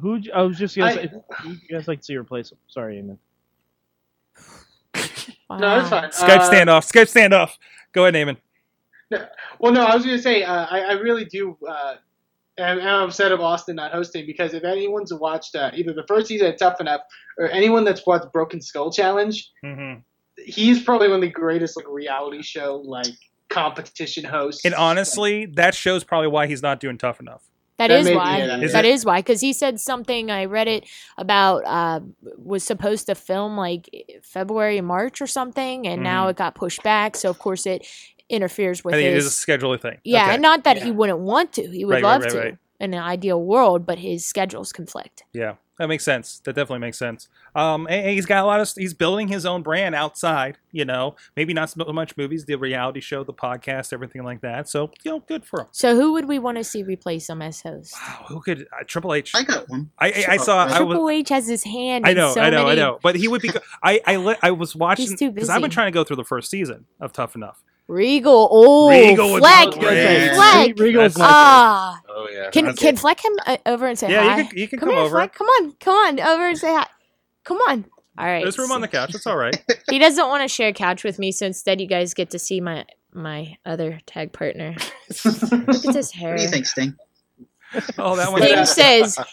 Who I was just gonna I- say, who you guys like to see replace him? Sorry, Eamon. No, it's fine. Skype Uh, standoff. Skype standoff. Go ahead, Naaman. Well, no, I was going to say uh, I, I really do. Uh, am, am upset of Austin not hosting because if anyone's watched uh, either the first season of Tough Enough or anyone that's watched Broken Skull Challenge, Mm-hmm. he's probably one of the greatest like reality show like competition hosts. And honestly, that shows probably why he's not doing tough enough. That That is be why. it, Is That it? is why. Because he said something. I read it about uh, was supposed to film like February, March, or something, and now Mhm. it got pushed back. So of course it interferes with I think his. is a scheduler thing. yeah, Okay. and not that he wouldn't want to. He would Right, right, love right, to. Right. in an ideal world, but his schedules conflict. Yeah, that makes sense. That definitely makes sense. Um, and- and he's got a lot of. He's building his own brand outside. You know, maybe not so much movies, the reality show, the podcast, everything like that. So you know, good for him. So who would we want to see replace him as host? Wow, who could uh, Triple H? I got one. I, I, I saw. I was. Triple H has his hand. I in know, so I know, I know. But he would be. go- I I li- I was watching because I've been trying to go through the first season of Tough Enough. Regal. Oh, Regal would be Fleck. great. Fleck. Regal's That's- Ah, Oh yeah. can That's can Fleck come uh, over and say Yeah, hi? you can you can come come, here, over. Fleck. Come on, come on, over and say hi. Come on. All right. There's room on the couch. It's all right. He doesn't want to share a couch with me, so instead you guys get to see my my other tag partner. Look at his hair. What do you think, Sting? Oh, that one. Sting says that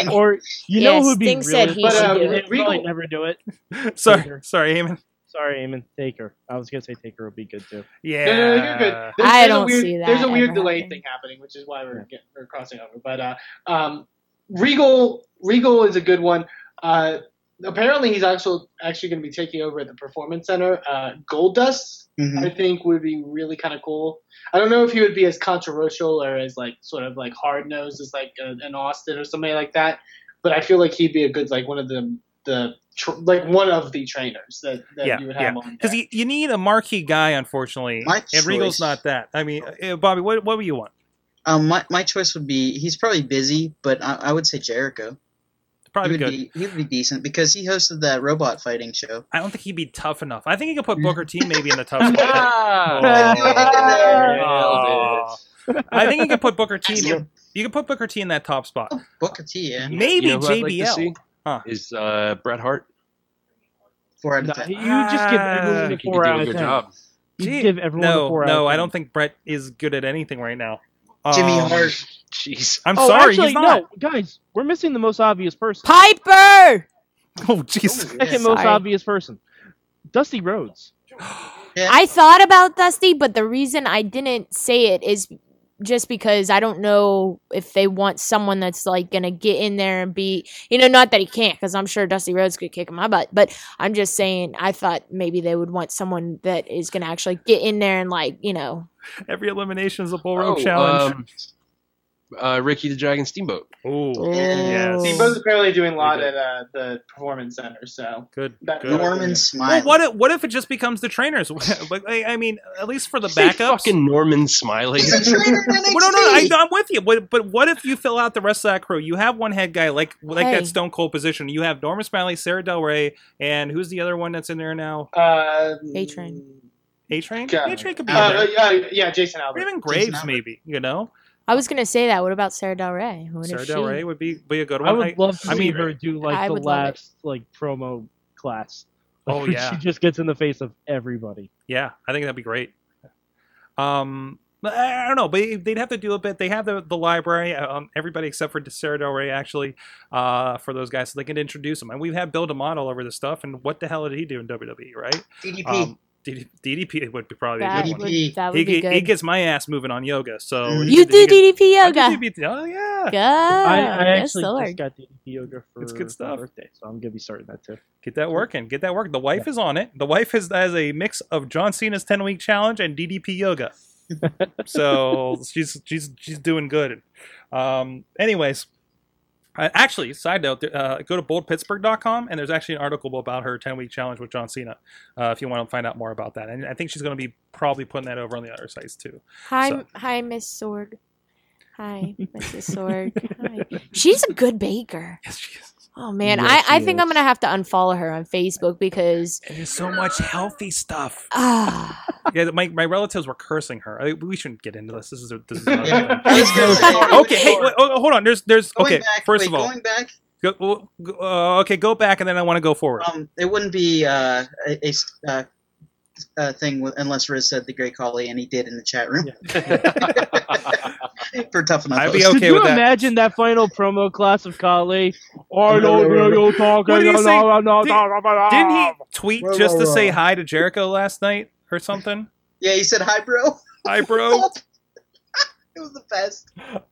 Sting? Or you Yeah, know who'd be Sting really said he But, should uh, do They'd it. Regal- probably never do it. sorry, sorry, Eamon. Sorry, Eamon. Taker. I was gonna say Taker would be good too. Yeah. No, no, no, you're good. There's, I there's don't a weird, see that There's a weird delay happening. thing happening, which is why we're getting, we're crossing over. But uh, um, Regal Regal is a good one. Uh, apparently, he's actually actually going to be taking over at the Performance Center. Uh, Goldust, Mhm. I think, would be really kind of cool. I don't know if he would be as controversial or as like sort of like hard nosed as like uh, an Austin or somebody like that. But I feel like he'd be a good like one of the the tr- like one of the trainers that, that Yeah, you would yeah. have on. Because you, you need a marquee guy, unfortunately. My and Regal's not that. I mean, uh, Bobby, what what would you want? Um, my, my choice would be he's probably busy, but I, I would say Jericho. Probably he would good. be he would be decent because he hosted that robot fighting show. I don't think he'd be tough enough. I think he could put Booker T maybe in the tough spot. Ah, Oh. I think you could put Booker T. In, you could put Booker T in that top spot. Booker T, yeah, Maybe You know who I'd like to JBL. See? Huh. Is uh, Bret Hart? four out of ten. you just give Ah, everyone a four do out of ten. job. You Gee, give everyone a no, four out no, of I 10. don't think Bret is good at anything right now. Jimmy Um, Hart. Jeez. I'm Oh, sorry, actually, he's not. no, guys, we're missing the most obvious person. Piper. Oh, jeez. Oh, Second most Sorry. obvious person, Dusty Rhodes. Yeah. I thought about Dusty, but the reason I didn't say it is just because I don't know if they want someone that's like gonna get in there and be, you know, not that he can't, because I'm sure Dusty Rhodes could kick my butt. But I'm just saying, I thought maybe they would want someone that is gonna actually get in there and like, you know, Every elimination is a bull rope Oh, challenge. um, uh, Ricky the Dragon Steamboat. Ooh, Yes. oh. Steamboat's apparently doing a lot at uh, the Performance Center, so good. that, good. Norman Well, Smiley. what if what if it just becomes the trainers? I, I mean, at least for the Say backups. fucking Norman Smiley. He's a trainer in NXT. Well, no, no, I, I'm with you. But but what if you fill out the rest of that crew? You have one head guy like like Hey. that Stone Cold position. You have Norman Smiley, Sarah Del Rey, and who's the other one that's in there now? uh, A-Train. A Train. God. A Train could be Uh, in uh, yeah, yeah, Jason Or even Graves, Albert. maybe. You know, I was gonna say that. What about Sarah Del Rey? What Sarah if Del she- Rey would be be a good one. I would love to I see mean- her do like I the would love it. last like promo class. Oh, Like, yeah. she just gets in the face of everybody. Yeah, I think that'd be great. Um, but I I don't know, but they'd have to do a bit. They have the, the library, um, everybody except for Sarah Del Rey, actually, uh, for those guys, so they can introduce them. And we've had Bill DeMott all over this stuff. And what the hell did he do in WWE, right? DDP. Um, DD, DDP would be probably a good would, one. DDP. that He, be he, good. he gets my ass moving on yoga. So he you do he DDP I yoga. do DDP Oh yeah, Good. I, I actually Lord. just got DDP yoga for It's good my stuff. birthday, so I'm gonna be starting that too. get that working. Get that working. The wife is on it. The wife is has a mix of John Cena's ten week challenge and DDP yoga. so she's she's she's doing good. Um, anyways, uh, actually, side note, uh, go to boldpittsburgh.com and there's actually an article about her 10 week challenge with John Cena uh, if you want to find out more about that. And I think she's going to be probably putting that over on the other sites too. Hi, So- hi, Miss Sorg. Hi, Mrs. Sorg. Hi. She's a good baker. Yes, she is. Oh man, Yes, I, I think is. I'm gonna have to unfollow her on Facebook because There's so much healthy stuff. ah, Yeah, my, my relatives were cursing her. I, we shouldn't get into this. This is a, this is another Yeah. thing. I was gonna okay. Hey, wait, oh, hold on. There's there's Going okay. back, first wait, of all, going back, go, go, uh, okay, go back and then I want to go forward. um, it wouldn't be uh, a, a s- uh, uh, thing with, unless Riz said the Great Khali, and he did in the chat room for tough enough. I'd be okay Could you with that. imagine that final promo class of Khali? I don't hear you talking. What do you say? no, no, Did- no, no, Didn't he tweet just to say hi to Jericho last night or something? Yeah, he said hi, bro. Hi, bro. it was the best.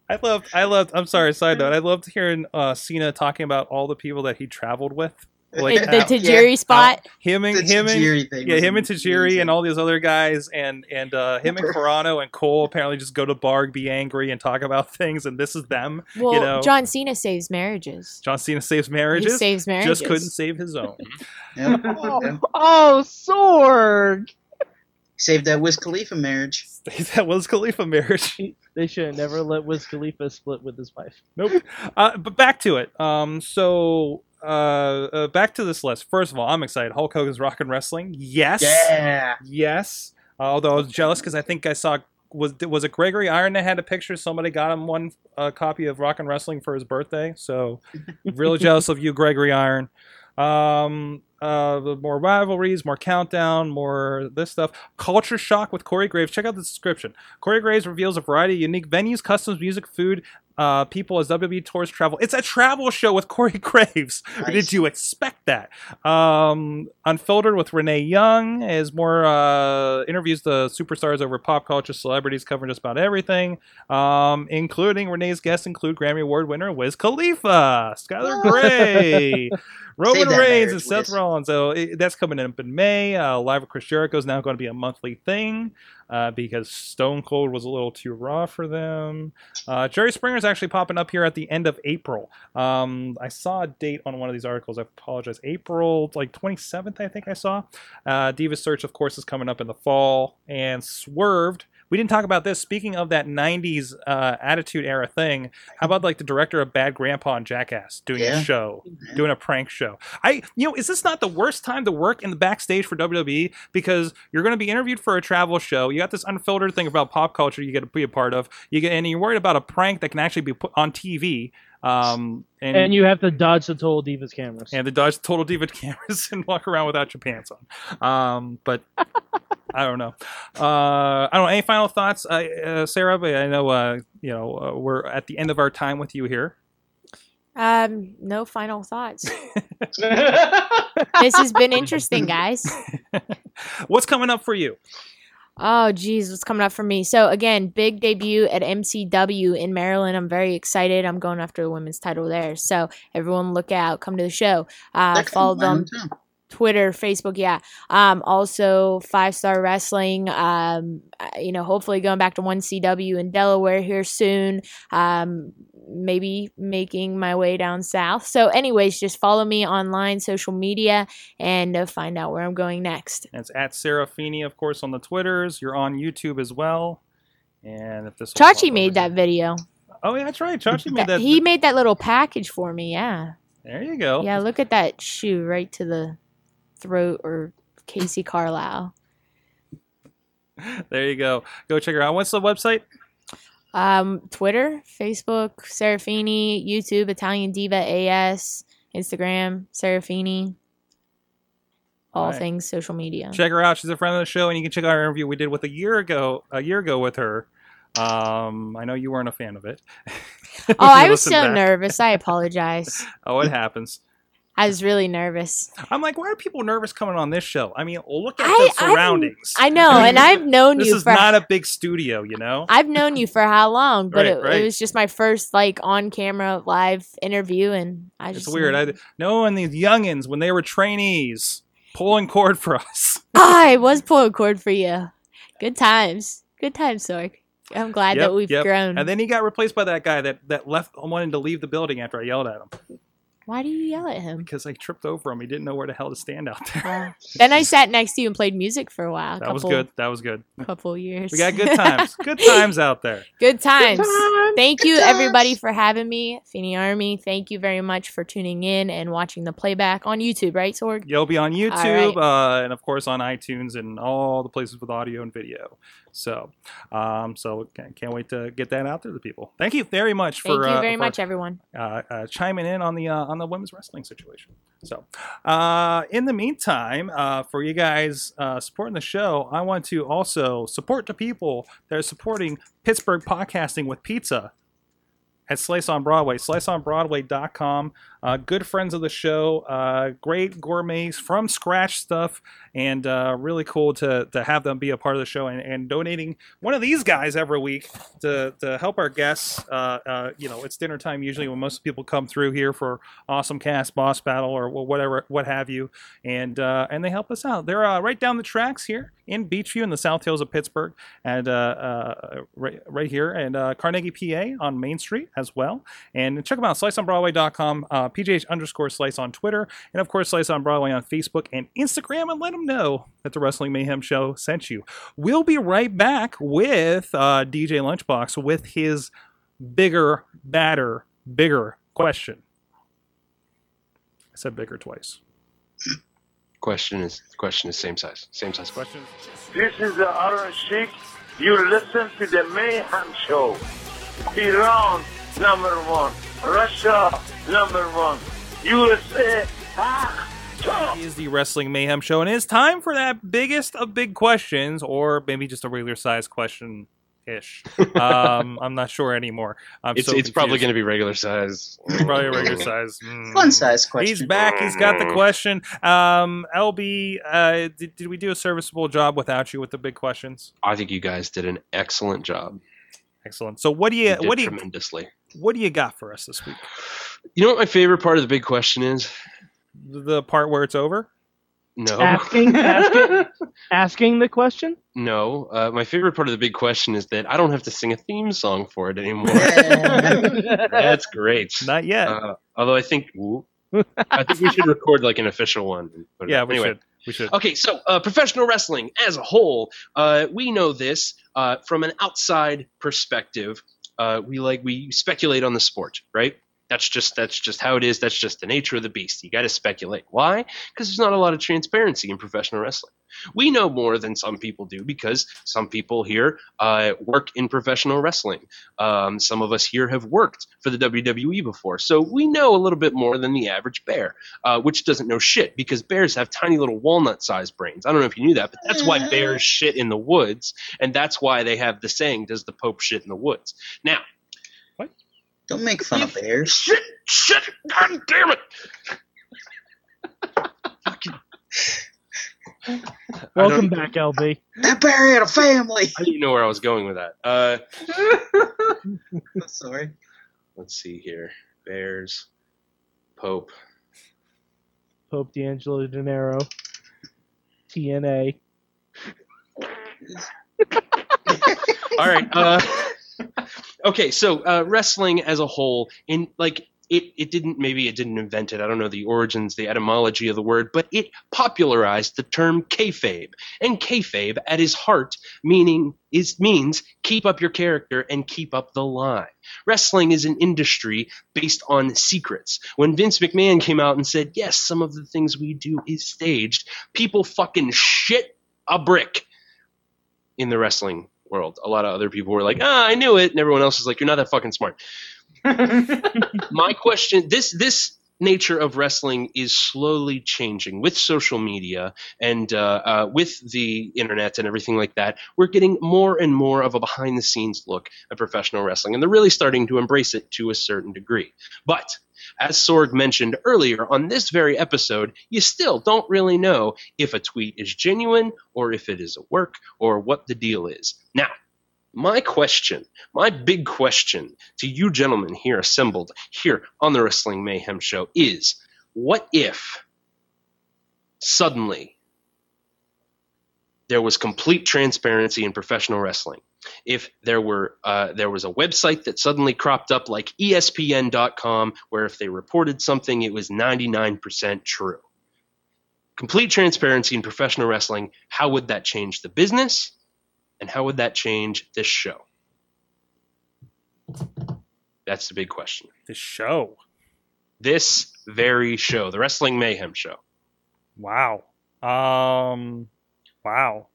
I loved. I loved. I'm sorry. Side note. I loved hearing uh, Cena talking about all the people that he traveled with. Like, the, the how- Tajiri yeah. spot. him and The him and Tajiri thing yeah, him and Tajiri amazing. and all these other guys, and and uh, him and Carano and Cole apparently just go to Barg, be angry, and talk about things, and this is them. Well, you know, John Cena saves marriages. John Cena saves marriages. He marriages, saves marriages. just couldn't save his own. Yep. Oh, Yep. oh, Sorg! Saved that Wiz Khalifa marriage. that was Khalifa marriage. They should have never let Wiz Khalifa split with his wife. Nope. Uh, but back to it. Um, so uh, uh, back to this list. First of all, I'm excited. Hulk Hogan's Rock and Wrestling. Yes. Yeah. Yes. although I was jealous because I think I saw was was it Gregory Iron that had a picture? Somebody got him one uh, copy of Rock and Wrestling for his birthday. So really jealous of you, Gregory Iron. Um, uh, more rivalries, more countdown, more this stuff. Culture shock with Corey Graves. Check out the description. Corey Graves reveals a variety of unique venues, customs, music, food, uh, people as WWE tours travel. It's a travel show with Corey Graves. Nice. Did you expect that? Um, Unfiltered with Renee Young is more uh, interviews the superstars over pop culture, celebrities covering just about everything, um, including Renee's guests include Grammy Award winner Wiz Khalifa, Skylar Grey, Roman Reigns, and Seth Rollins. So it, that's coming up in May. Uh, Live with Chris Jericho is now going to be a monthly thing uh, because Stone Cold was a little too raw for them. Uh, Jerry Springer is actually popping up here at the end of April. Um, I saw a date on one of these articles. I apologize. April like 27th, I think I saw. Uh, Search, of course, is coming up in the fall. And Swerved. We didn't talk about this. Speaking of that 90s uh, Attitude Era thing, how about like the director of Bad Grandpa and Jackass doing Yeah. a show, doing a prank show? I, you know, is this not the worst time to work in the backstage for WWE? Because you're going to be interviewed for a travel show. You got this unfiltered thing about pop culture you get to be a part of. You get, and you're worried about a prank that can actually be put on TV. Um, and, And you have to dodge the Total Divas cameras. and the Dodge Total Diva cameras and walk around without your pants on. Um, but I don't know. Uh, I don't know. Any final thoughts, uh, uh, Sarah? But I know uh, you know uh, we're at the end of our time with you here. Um, no final thoughts. this has been interesting, guys. What's coming up for you? Oh, geez, what's coming up for me? So again, big debut at MCW in Maryland. I'm very excited. I'm going after the women's title there. So everyone, look out. Come to the show. Uh, follow comes to my them. hometown. Twitter, Facebook, yeah. Um, also Five Star Wrestling. Um, uh, you know, hopefully going back to one CW in Delaware here soon. Um, maybe making my way down south. So, anyways, just follow me online, social media, and uh, find out where I'm going next. And it's at Sarah Feeney, of course, on the Twitters. You're on YouTube as well. And if this Chachi made that video. Oh yeah, that's right. Chachi made that. he made that little package for me. Yeah, there you go. yeah. Look at that shoe right to the throat or Casey Carlisle. There you go. Go check her out. What's the website? Um, Twitter, Facebook, Serafini, YouTube, Italian Diva AS, Instagram, Serafini. All Alright. things social media. check her out. She's a friend of the show, and you can check out our interview we did with a year ago, a year ago with her. Um, I know you weren't a fan of it. Oh, I was so nervous. I apologize. Oh, it happens. I was really nervous. I'm like, why are people nervous coming on this show? I mean, look at I- the I- surroundings. I know, and I've known this you This is not a big studio, you know. I've known you for how long, but Right, it, right. it was just my first like on camera live interview, and I It's just weird. I knowing these youngins when they were trainees pulling cord for us. I was pulling cord for you. Good times, good times, Sorg. I'm glad Yep, that we've yep. grown. And then he got replaced by that guy that that left wanting to leave the building after I yelled at him Why do you yell at him? because I tripped over him. He didn't know where the hell to stand out there. Then I sat next to you and played music for a while. that was good. That was good. A couple years. We got good times. good times out there. Good times. Thank Good you, times. everybody, for having me. Feeney Army, thank you very much for tuning in and watching the playback on YouTube, right, Sorg? You'll be on YouTube right. uh, and of course on iTunes and all the places with audio and video. So, um, so can't, can't wait to get that out there to people. Thank you very much Thank for you uh, very for, much, everyone. uh, uh, chiming in on the uh, on the women's wrestling situation. So, uh, in the meantime, uh, for you guys uh, supporting the show, I want to also support the people that are supporting Pittsburgh podcasting with pizza. At Slice on Broadway, sliceonbroadway.com. Uh, good friends of the show, uh, great gourmets from scratch stuff, and uh, really cool to, to have them be a part of the show and, and donating one of these guys every week to, to help our guests. Uh, uh, you know, it's dinner time usually when most people come through here for Awesome Cast, Boss Battle, or whatever, what have you, and uh, and they help us out. They're uh, right down the tracks here in Beechview in the South Hills of Pittsburgh, and right, right here, and Carnegie, PA on Main Street as well. And check them out, sliceonbroadway.com, uh, PJH underscore slice on Twitter, and of course, Slice on Broadway on Facebook and Instagram, and let them know that the Wrestling Mayhem Show sent you. We'll be right back with uh, DJ Lunchbox with his bigger, badder, bigger question. I said bigger twice. Question is question is same size, same size question. This is the Iron Sheik. You listen to the Mayhem Show. Iran, number one. Russia, number one. USA, ah, top. is the Wrestling Mayhem Show, and it's time for that biggest of big questions, or maybe just a regular size question ish. Um, I'm not sure anymore. I'm It's so it's probably going to be regular size. probably a regular size. Mm. Fun size question. He's back. He's got the question. Um, LB, uh, did, did we do a serviceable job without you with the big questions? I think you guys did an excellent job. Excellent. So what do you You did what do you tremendously. What do you got for us this week? You know what my favorite part of the big question is? The part where it's over? No, Asking, asking, asking the question. no. Uh, my favorite part of the big question is that I don't have to sing a theme song for it anymore. That's great. Not yet. Uh, although I think, whoop. I think we should record like an official one. and yeah, we Anyway, should. We should. Okay, so uh, professional wrestling as a whole, uh, we know this uh, from an outside perspective. Uh, we like we speculate on the sport, right? That's just that's just how it is. That's just the nature of the beast. You got to speculate. Why? Because there's not a lot of transparency in professional wrestling. We know more than some people do because some people here uh, work in professional wrestling. Um, some of us here have worked for the WWE before, so we know a little bit more than the average bear uh, which doesn't know shit because bears have tiny little walnut-sized brains. I don't know if you knew that, but that's why bears shit in the woods, and that's why they have the saying, "Does the Pope shit in the woods?" Now, Don't make fun of bears. shit, shit, god damn it! Welcome back, LB. That bear had a family. I didn't know where I was going with that. Uh, Sorry. let's see here: bears, Pope. Pope D'Angelo Dinero. TNA. All right. Uh, okay, so uh, wrestling as a whole, in like it, it didn't maybe it didn't invent it. I don't know the origins, the etymology of the word, but it popularized the term kayfabe. And kayfabe, at his heart, meaning is means keep up your character and keep up the lie. Wrestling is an industry based on secrets. When Vince McMahon came out and said, "Yes, some of the things we do is staged," people fucking shit a brick in the wrestling world. A lot of other people were like, "Ah, I knew it," and everyone else is like, "You're not that fucking smart." My question: this this nature of wrestling is slowly changing with social media and uh, uh, with the internet and everything like that. We're getting more and more of a behind the scenes look at professional wrestling, and they're really starting to embrace it to a certain degree. But as Sorg mentioned earlier on this very episode, you still don't really know if a tweet is genuine or if it is a work or what the deal is. Now, my question, my big question to you gentlemen here assembled here on the Wrestling Mayhem Show is what if suddenly there was complete transparency in professional wrestling? If there were uh, there was a website that suddenly cropped up like ESPN.com, where if they reported something, it was 99% true. Complete transparency in professional wrestling. How would that change the business? And how would that change this show? That's the big question. This show. This very show, the Wrestling Mayhem show. Wow. Um. Wow.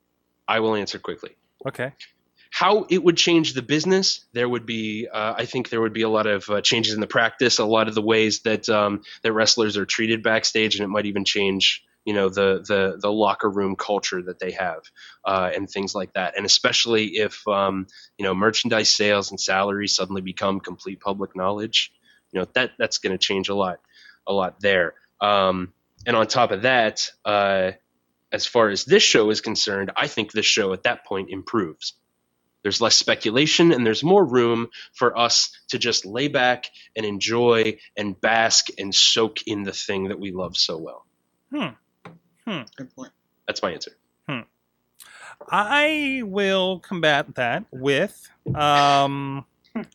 I will answer quickly. Okay. How it would change the business, there would be, uh, I think, there would be a lot of uh, changes in the practice, a lot of the ways that um, that wrestlers are treated backstage, and it might even change you know the the the locker room culture that they have uh, and things like that. And especially if um, you know merchandise sales and salaries suddenly become complete public knowledge you know that that's going to change a lot a lot there. Um, and on top of that uh, as far as this show is concerned i think this show at that point improves. There's less speculation and there's more room for us to just lay back and enjoy and bask and soak in the thing that we love so well Good point. that's my answer I will combat that with. Um,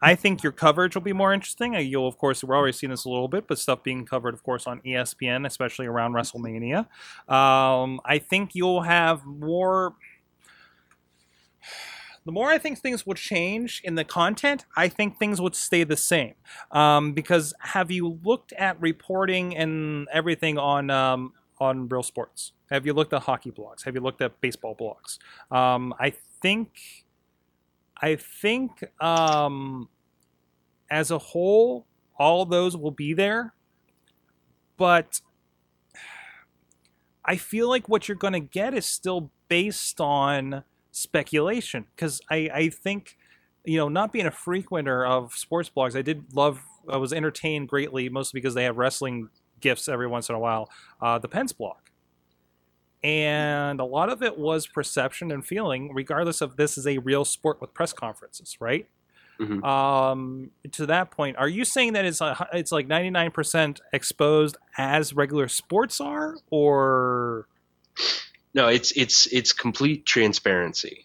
I think your coverage will be more interesting. Uh, You'll, of course, we're already seeing this a little bit, but stuff being covered, of course, on ESPN, especially around WrestleMania. Um, I think you'll have more. The more I think things would change in the content, I think things would stay the same. Um, because have you looked at reporting and everything on um, on Real Sports? Have you looked at hockey blogs? Have you looked at baseball blogs? Um, I think, I think, um, as a whole, all those will be there, but I feel like what you're going to get is still based on speculation because I, I think you know not being a frequenter of sports blogs i did love i was entertained greatly mostly because they have wrestling gifts every once in a while uh, the pence block. and a lot of it was perception and feeling regardless of this is a real sport with press conferences right? Mhm. um, to that point are you saying that it's a, it's like 99% exposed as regular sports are or? No it's it's it's complete transparency.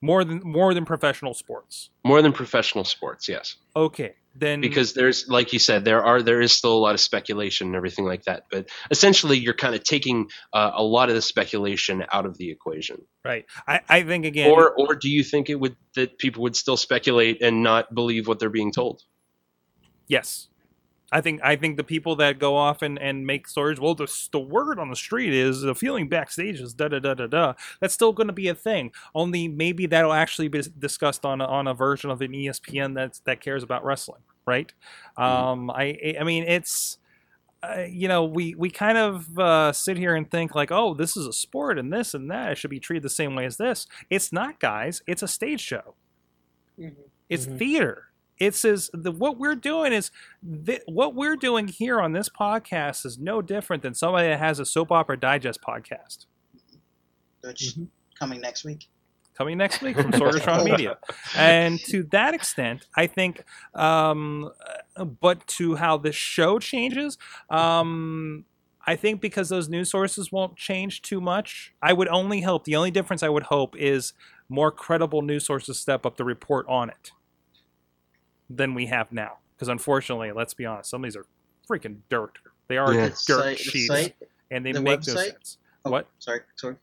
More than more than professional sports? More than professional sports yes. Okay then because there's like you said there are there is still a lot of speculation and everything like that but essentially you're kind of taking uh, a lot of the speculation out of the equation right i, I think again or or do you think it would that people would still speculate and not believe what they're being told Yes. I think I think the people that go off and, and make stories, well, the, the word on the street is the feeling backstage is da da da da da. That's still going to be a thing. Only maybe that'll actually be discussed on a, on a version of an ESPN that's that cares about wrestling, right? Um, I I mean it's. Uh, you know, we we kind of uh, sit here and think like, oh, this is a sport and this and that. It should be treated the same way as this. It's not, guys. It's a stage show. It's theater. It says the, what we're doing is th- what we're doing here on this podcast is no different than somebody that has a soap opera digest podcast Which coming next week. Coming next week from Sorgatron Media. And to that extent, I think, um, but to how this show changes, um, I think because those news sources won't change too much, I would only hope, the only difference I would hope is more credible news sources step up to report on it than we have now. Because unfortunately, let's be honest, some of these are freaking dirt. They are Yeah. The dirt site, the sheets, site, and they the make no sense. oh, What? Sorry, sorry.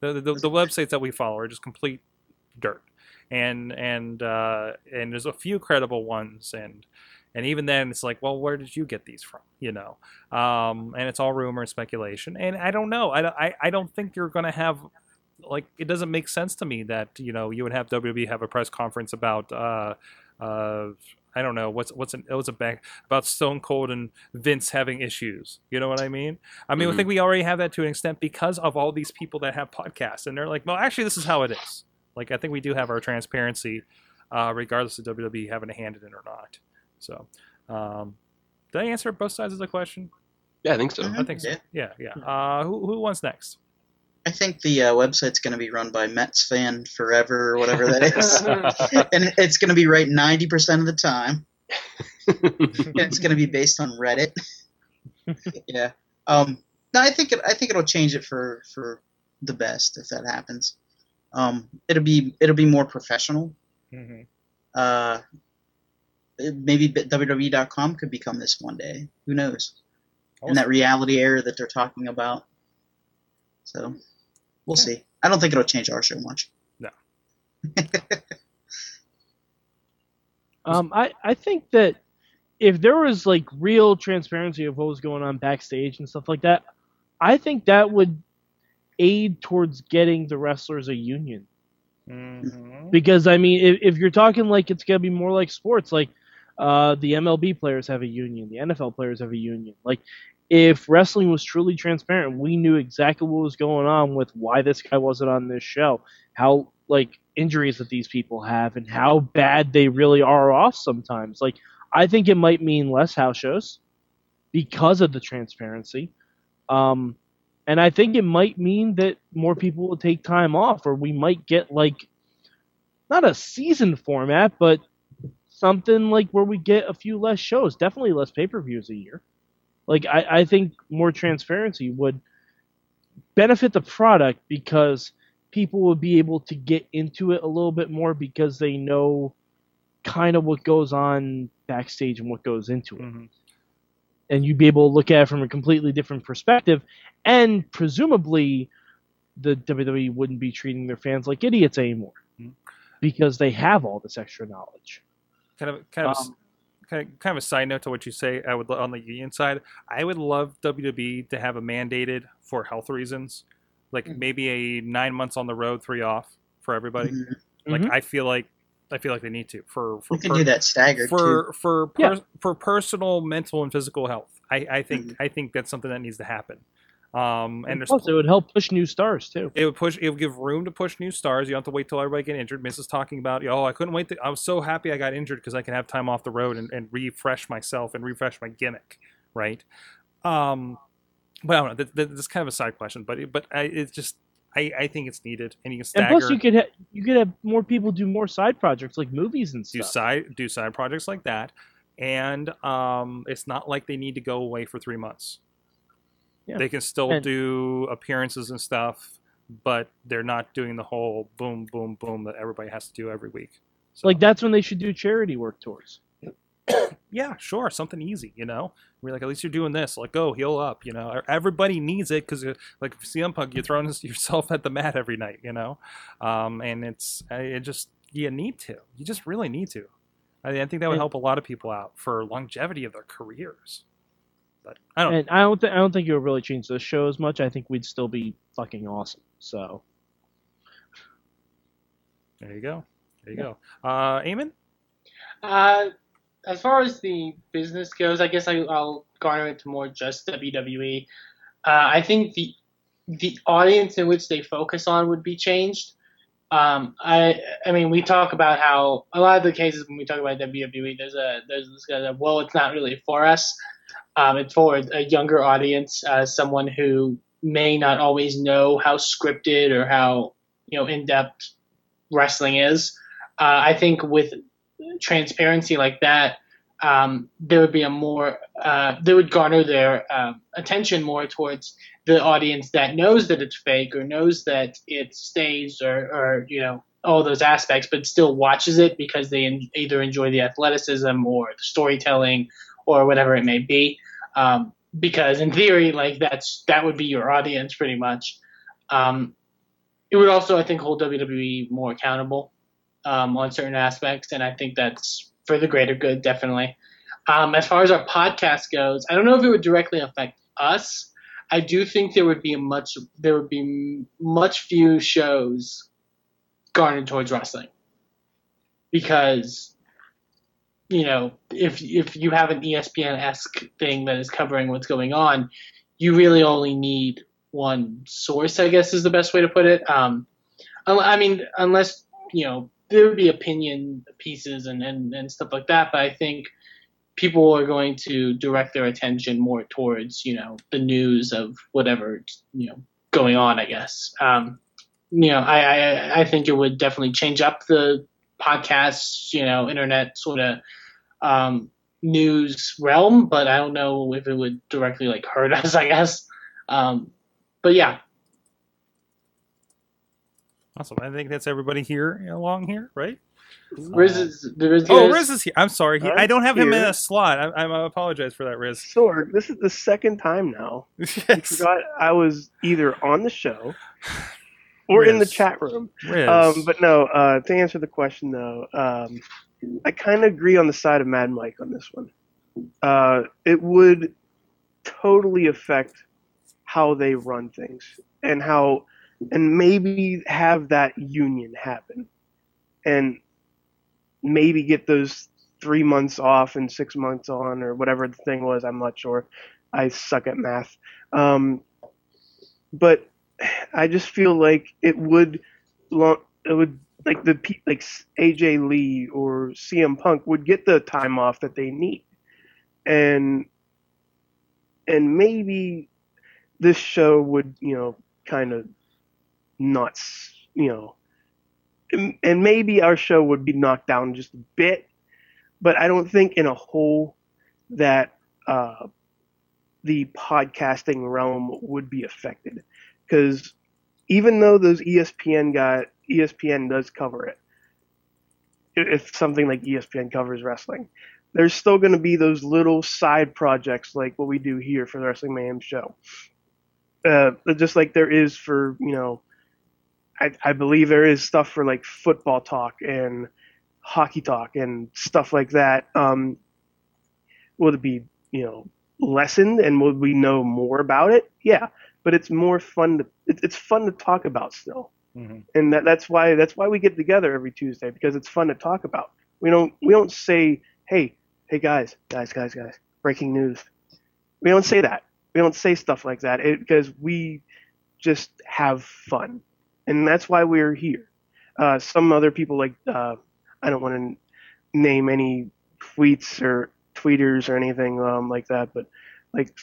The the, the websites that we follow are just complete dirt. And and uh and there's a few credible ones. And and even then it's like well where did you get these from? You know? Um and it's all rumor and speculation. And i don't know. I i, I don't think you're gonna have like it doesn't make sense to me that you know you would have WWE have a press conference about uh uh I don't know what's what's an what's a back about Stone Cold and Vince having issues. You know what I mean? I mean, I Mhm. think we already have that to an extent because of all these people that have podcasts, and they're like, well, actually, this is how it is. Like, I think we do have our transparency, uh, regardless of WWE having a hand in it or not. So, um, did I answer both sides of the question? yeah i think so I think so. Yeah. Yeah, yeah. Uh, who who wants next? I think the uh, website's going to be run by Mets fan forever or whatever that is, and it's going to be right ninety percent of the time. and it's going to be based on Reddit. yeah. Um. No, I think it. I think it'll change it for for the best if that happens. Um. It'll be it'll be more professional. Mm-hmm. Uh. Maybe WWE.com could become this one day. Who knows? In that reality era that they're talking about. So, we'll see. I don't think it'll change our show much. No. um, I, I think that if there was like real transparency of what was going on backstage and stuff like that, I think that would aid towards getting the wrestlers a union. Mm-hmm. Because I mean, if, if you're talking like it's gonna be more like sports, like uh, the MLB players have a union, the NFL players have a union. Like if wrestling was truly transparent, we knew exactly what was going on with why this guy wasn't on this show, how like injuries that these people have, and how bad they really are off sometimes. Like I think it might mean less house shows because of the transparency. Um, and I think it might mean that more people will take time off, or we might get like not a season format, but something like where we get a few less shows, definitely less pay per views a year. Like I, I think more transparency would benefit the product because people would be able to get into it a little bit more because they know kind of what goes on backstage and what goes into it. Mhm. And you'd be able to look at it from a completely different perspective. And presumably, the WWE wouldn't be treating their fans like idiots anymore Mhm. because they have all this extra knowledge. kind of kind of Um, kind of kind of a side note to what you say. I would on the union side. I would love WWE to have a mandated for health reasons, like Mhm. maybe a nine months on the road, three off for everybody. Mhm. Like Mhm. I feel like I feel like they need to for for We can per- do that staggered too. for for per, Yeah. for personal, mental, and physical health. I, I think Mhm. I think that's something that needs to happen. Um, and And there's plus, it would help push new stars too. it would push it would give room to push new stars. You don't have to wait till everybody get injured. Miss is talking about oh i couldn't wait to, i was so happy i got injured because i can have time off the road and, and refresh myself and refresh my gimmick right? Um but i don't know. That, that, that's kind of a side question but it, but I, it's just I, I think it's needed and you can And stagger plus, you could ha- you could have more people do more side projects like movies and stuff. do side do side projects like that. And um it's not like they need to go away for three months Yeah. they can still And- do appearances and stuff but they're not doing the whole boom boom boom that everybody has to do every week. So- Like that's when they should do charity work tours. yeah sure something easy you know? We're like at least you're doing this like go heal up you know? Everybody needs it because like if CM Punk you're throwing yourself at the mat every night you know? Um and it's it just you need to. You just really need to. I, I think that would help a lot of people out for longevity of their careers but I don't And I don't th- I don't think it would really change the show as much. I think we'd still be fucking awesome. So there you go there you go uh Eamon Uh, as far as the business goes, I guess I, I'll garner it to more just WWE. Uh, I think the the audience in which they focus on would be changed. Um, I I mean, we talk about how a lot of the cases when we talk about WWE, there's a there's this kind of well, it's not really for us. Um, it's for a younger audience, uh, someone who may not always know how scripted or how you know in depth wrestling is. Uh, I think with transparency like that, um, there would be a more uh, they would garner their uh, attention more towards the audience that knows that it's fake or knows that it's staged or, or you know all those aspects, but still watches it because they either enjoy the athleticism or the storytelling or whatever it may be. Um, because in theory, like that's that would be your audience pretty much. Um, it would also, I think, hold WWE more accountable um, on certain aspects, and I think that's for the greater good, definitely. Um, as far as our podcast goes, I don't know if it would directly affect us. I do think there would be a much there would be much few shows garnered towards wrestling because you know if if you have an ESPN esque thing that is covering what's going on, you really only need one source. I guess is the best way to put it. Um, I mean, unless you know there would be opinion pieces and, and, and stuff like that, but I think people are going to direct their attention more towards you know the news of whatever you know going on. I guess. Um, you know, I, I I think it would definitely change up the podcasts, you know, internet sort of um, news realm, but I don't know if it would directly like hurt us. I guess. Um, but yeah, awesome I think that's everybody here along here right Riz is there is oh Riz is here I'm sorry he, I don't have him in a slot I, I apologize for that Riz Sorg, this is the second time now. You yes. forgot I was either on the show or in the chat room. Riz. Um, but no, uh, to answer the question though, um, I kind of agree on the side of Mad Mike on this one. Uh, it would totally affect how they run things and how, and maybe have that union happen, and maybe get those three months off and six months on or whatever the thing was. I'm not sure. I suck at math. Um, but I just feel like it would, it would like the like AJ Lee or CM Punk would get the time off that they need, and and maybe this show would you know kind of not you know and, and maybe our show would be knocked down just a bit but i don't think in a whole that uh, the podcasting realm would be affected. Because even though those espn got espn does cover it if something like espn covers wrestling there's still going to be those little side projects like what we do here for the wrestling mayhem show uh, just like there is for you know I, I believe there is stuff for like football talk and hockey talk and stuff like that. Um, will it be you know lessened and will we know more about it? Yeah, but it's more fun to it, it's fun to talk about still, Mhm. and that, that's why that's why we get together every Tuesday because it's fun to talk about. We don't we don't say hey hey guys guys guys guys breaking news. We don't say that. We don't say stuff like that it, because we just have fun and that's why we're here. Uh, some other people like uh, I don't want to name any tweets or tweeters or anything um, like that, but like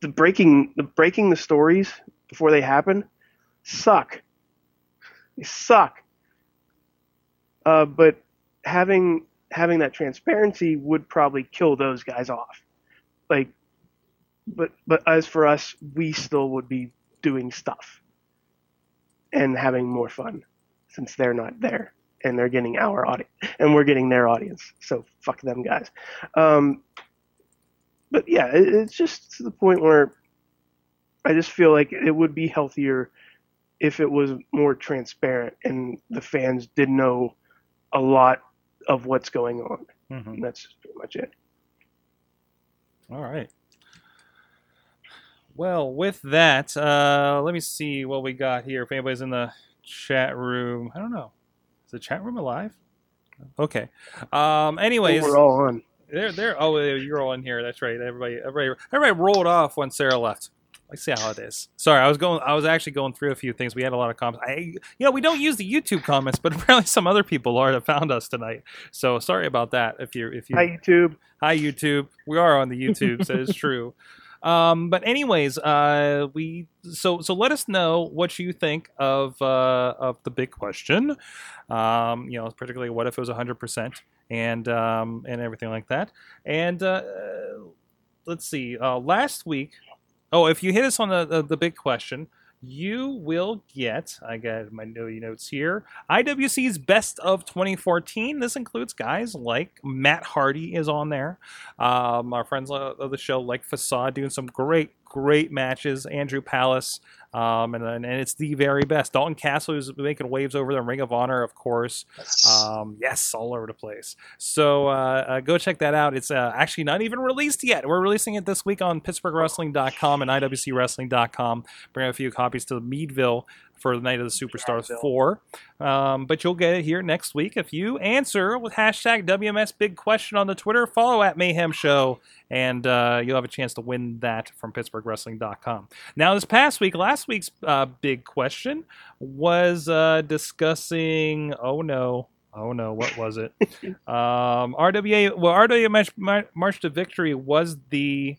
the breaking the breaking the stories before they happen suck. They suck. Uh, but having having that transparency would probably kill those guys off. Like, but but as for us, we still would be doing stuff and having more fun since they're not there and they're getting our audience and we're getting their audience. So fuck them guys. Um, but yeah, it, it's just to the point where I just feel like it would be healthier if it was more transparent and the fans did know a lot of what's going on. Mhm. And that's pretty much it. All right. Well, with that, uh, let me see what we got here. If anybody's in the chat room, I don't know. Is the chat room alive? Okay. Um. Anyways, We're all on. they're they're oh you're all in here. That's right. Everybody everybody everybody rolled off when Sarah left. I see how it is. Sorry, I was going. I was actually going through a few things. We had a lot of comments. I, you know, we don't use the YouTube comments, but apparently some other people are that found us tonight. So sorry about that. If you if you Hi YouTube. Hi YouTube. We are on the YouTube, so it's true. Um, but anyways, uh, we so so let us know what you think of uh, of the big question. Um, you know, particularly what if it was hundred percent and um, and everything like that. And uh, let's see. Uh, last week, oh, if you hit us on the the, the big question. You will get, I got my notes here, IWC's Best of 2014. This includes guys like Matt Hardy is on there. Um, our friends of the show, like Facade, doing some great, great matches. Andrew Palace, um, and, and it's the very best. Dalton Castle is making waves over the Ring of Honor, of course. Um, yes, all over the place. So uh, uh, go check that out. It's uh, actually not even released yet. We're releasing it this week on PittsburghWrestling.com and IWCWrestling.com. Bring a few copies to Meadville for the Night of the Superstars 4. Um, but you'll get it here next week if you answer with hashtag WMS Big Question on the Twitter. Follow at Mayhem Show, and uh, you'll have a chance to win that from PittsburghWrestling.com. Now, this past week, last week's uh, big question was uh, discussing. Oh no. Oh no, what was it? um, RWA. Well, RWA March, March to Victory was the.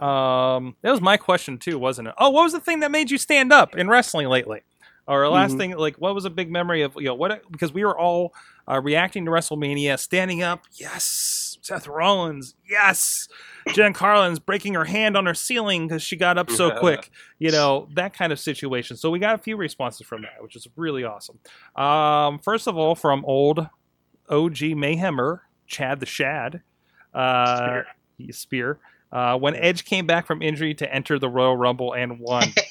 Um, that was my question too, wasn't it? Oh, what was the thing that made you stand up in wrestling lately? Or last Mhm. thing, like, what was a big memory of you know what? Because we were all uh, reacting to WrestleMania, standing up. Yes, Seth Rollins. Yes, Jen Carlin's breaking her hand on her ceiling because she got up so quick. You know that kind of situation. So we got a few responses from that, which is really awesome. Um, first of all, from old OG Mayhemmer, Chad the Shad, uh, Spear. Spear. Uh, when Edge came back from injury to enter the Royal Rumble and won.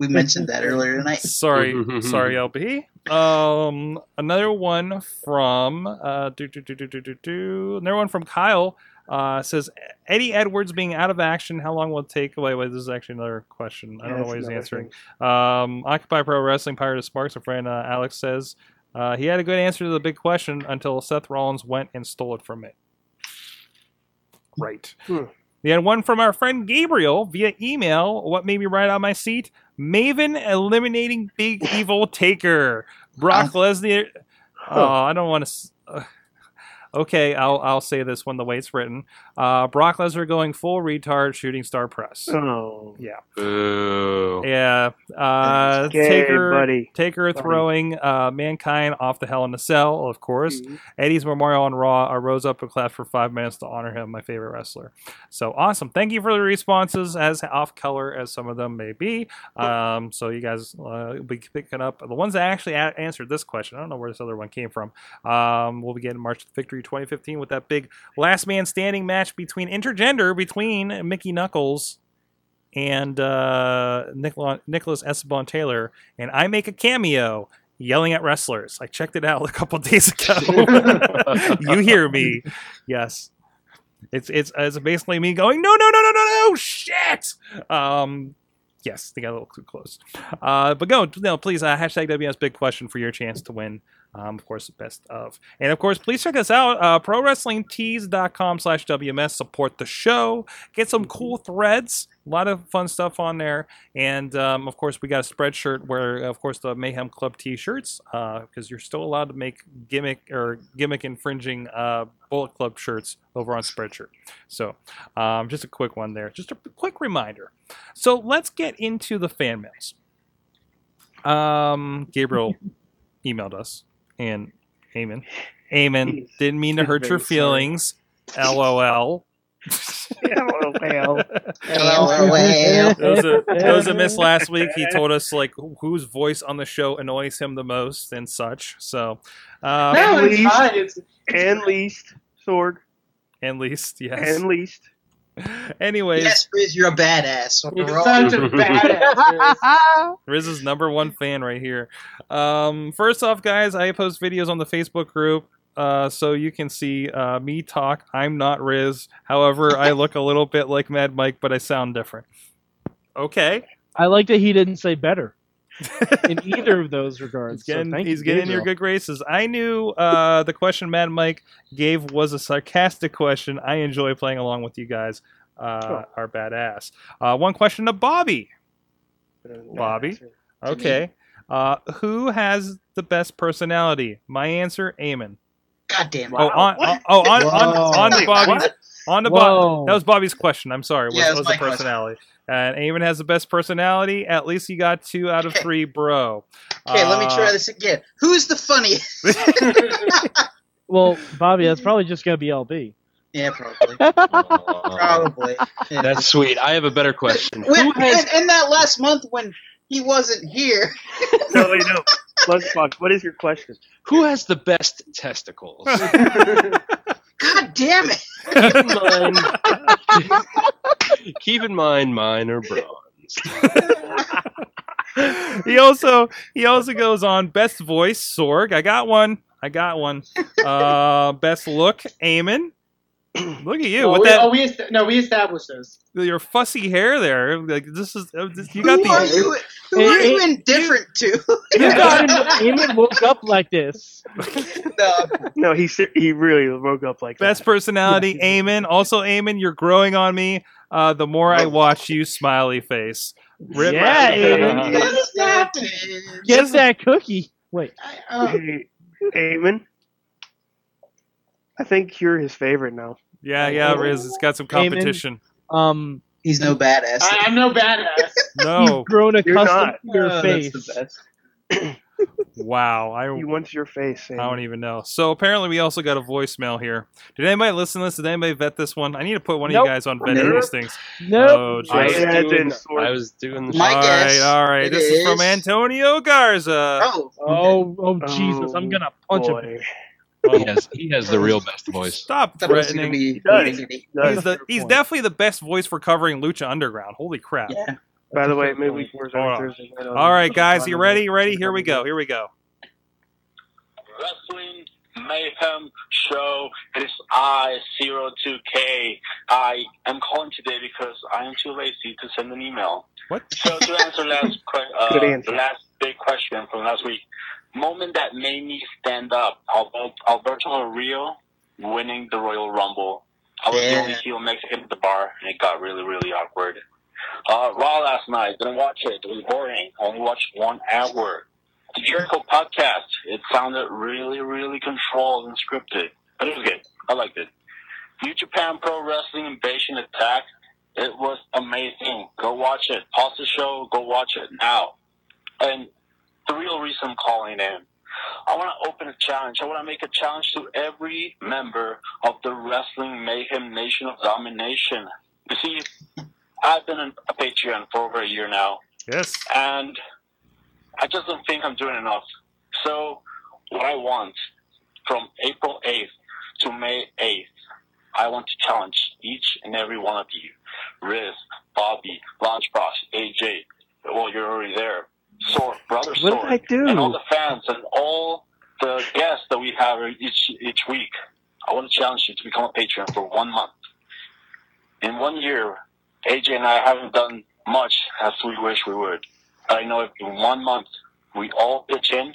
We mentioned that earlier tonight. sorry, sorry, LB. Um, another one from uh, do, do, do, do, do, do, do. another one from Kyle uh, says Eddie Edwards being out of action. How long will it take? Wait, wait. This is actually another question. I don't Yeah, know what he's answering. Um, Occupy Pro Wrestling Pirate of Sparks. A friend uh, Alex says uh, he had a good answer to the big question until Seth Rollins went and stole it from me. Right. Hmm. We had one from our friend Gabriel via email. What made me right on my seat? Maven eliminating Big Evil Taker. Brock ah. Lesnar. Oh, uh, I don't want to. Okay, I'll I'll say this one the way it's written. Uh, Brock Lesnar going full retard, shooting star press. Oh, Yeah, Boo. yeah. Uh, Okay, Taker, buddy. Taker Buddy. throwing uh, mankind off the Hell in a Cell, of course. Mhm. Eddie's memorial on Raw. I rose up and clapped for five minutes to honor him, my favorite wrestler. So awesome! Thank you for the responses, as off color as some of them may be. Um, so you guys uh, will be picking up the ones that actually a- answered this question. I don't know where this other one came from. Um, we'll be getting March to Victory 2015 with that big last man standing match between intergender between Mickie Knuckles and uh, Nicola- Nicholas Esteban Taylor, and I make a cameo yelling at wrestlers. I checked it out a couple days ago. you hear me? Yes. It's it's it's basically me going no no no no no no shit. Um, yes, they got a little too close. Uh, but go no please uh, hashtag WS big question for your chance to win. Um, of course, best of. And of course, please check us out. Uh, ProWrestlingTees.com slash WMS. Support the show. Get some cool threads. A lot of fun stuff on there. And um, of course, we got a spreadshirt where, of course, the Mayhem Club t-shirts, because you're still allowed to make gimmick or gimmick infringing uh, Bullet Club shirts over on Spreadshirt. So um, just a quick one there. Just a quick reminder. So let's get into the fan mails. Um, Gabriel emailed us, and Amen. Amen. Didn't mean to hurt your very sorry. feelings. LOL. LOL. LOL. There was, a, there was a miss last week. He told us like whose voice on the show annoys him the most and such. So, uh, No, it's Please. fine. It's, and least sword. and least yes. And least. Anyways, Yes, Riz, you're a badass. you're such a badass. Riz. is number one fan right here. Um, first off, guys, I post videos on the Facebook group. Uh, so you can see uh, me talk. I'm not Riz. However, I look a little bit like Mad Mike, but I sound different. Okay. I like that he didn't say better in either of those regards. He's getting, so thank he's you, getting in your good graces. I knew uh, the question Mad Mike gave was a sarcastic question. I enjoy playing along with you guys. Uh, Sure. Are badass. Uh, one question to Bobby. Bobby? Okay. Uh, who has the best personality? My answer, Eamon. God damn it. Oh, on, on, oh, on, on, on to Wait, Bobby's, what? on the Whoa. Bob. That was Bobby's question. I'm sorry. Was, Yeah, it was was the my question. personality? And Eamon has the best personality. At least you got two out of Okay. three, bro. Okay, let me Uh, try this again. Who's the funniest? Well, Bobby, that's probably just gonna be LB. yeah, probably. Aw. Probably. Yeah. That's sweet. I have a better question. When, Who has and, and that last month when he wasn't here. No, wait, no. Lunchbox, what is your question? who has the best testicles? God damn it. Keep in mind, keep in mind mine are bronze. he also he also goes on best voice Sorg. I got one. I got one. Uh, best look Eamon. Look at you oh, with we, that oh, we est- no, we established this. your fussy hair there. Like this is uh, this, you got who are the you? Who Hey, are hey, you indifferent to? You got him. Woke up like this. no, No, he he really woke up like best that. personality Eamon. Also Eamon, you're growing on me. Uh, the more I watch you, smiley face. Rip- Yeah, Eamon. what's happening? Get that cookie. Wait. Oh, Hey, Eamon, I think you're his favorite now. Yeah, yeah, Riz. It's got some Eamon. competition. Um, he's no badass. I, I'm no badass. No. you've grown You're accustomed to your Oh, face. That's the best. Wow. I He wants your face. I don't even know. So apparently, we also got a voicemail here. Did anybody listen to this? Did anybody vet this one? I need to put one of you guys on vetting Nope. these things. Nope. Oh, I was doing, didn't sort. I was doing the My all guess right, all right. This is from Antonio Garza. Oh, Oh, oh, Oh, Jesus! I'm gonna punch him. Boy. he has he has the real best voice. Stop I thought it was going threatening. to does. Giggity. Does. He's, the, he's definitely the best voice for covering Lucha Underground. Holy crap. Yeah. By the way, midweek wars Hold on on. Thursday night. All right, guys, you ready? Ready? Here we go. Here we go. Wrestling Mayhem Show. It is I, Zero Two K. I am calling today because I am too lazy to send an email. What? So to answer last que- uh, answer. the last big question from last week, moment that made me stand up. Alberto Del Rio winning the Royal Rumble. I was the Yeah. only heel Mexican at the bar, and it got really, really awkward. Uh, Raw last night, didn't watch it. It was boring. I only watched one hour. The Jericho podcast, it sounded really, really controlled and scripted, but it was good. I liked it. New Japan Pro Wrestling Invasion Attack, it was amazing. Go watch it. Pause the show, go watch it now. And the real reason I'm calling in, I want to open a challenge. I want to make a challenge to every member of the Wrestling Mayhem Nation of Domination. You see, I've been a Patreon for over a year now, Yes. and I just don't think I'm doing enough. So, what I want from April 8th to May 8th, I want to challenge each and every one of you Riz, Bobby, Lunchbox, AJ. Well, you're already there. Sorg, Brother What Sorg, did I do? and all the fans and all the guests that we have each each week. I want to challenge you to become a patron for one month. In one year, AJ and I haven't done much as we wish we would. I know if in one month we all pitch in,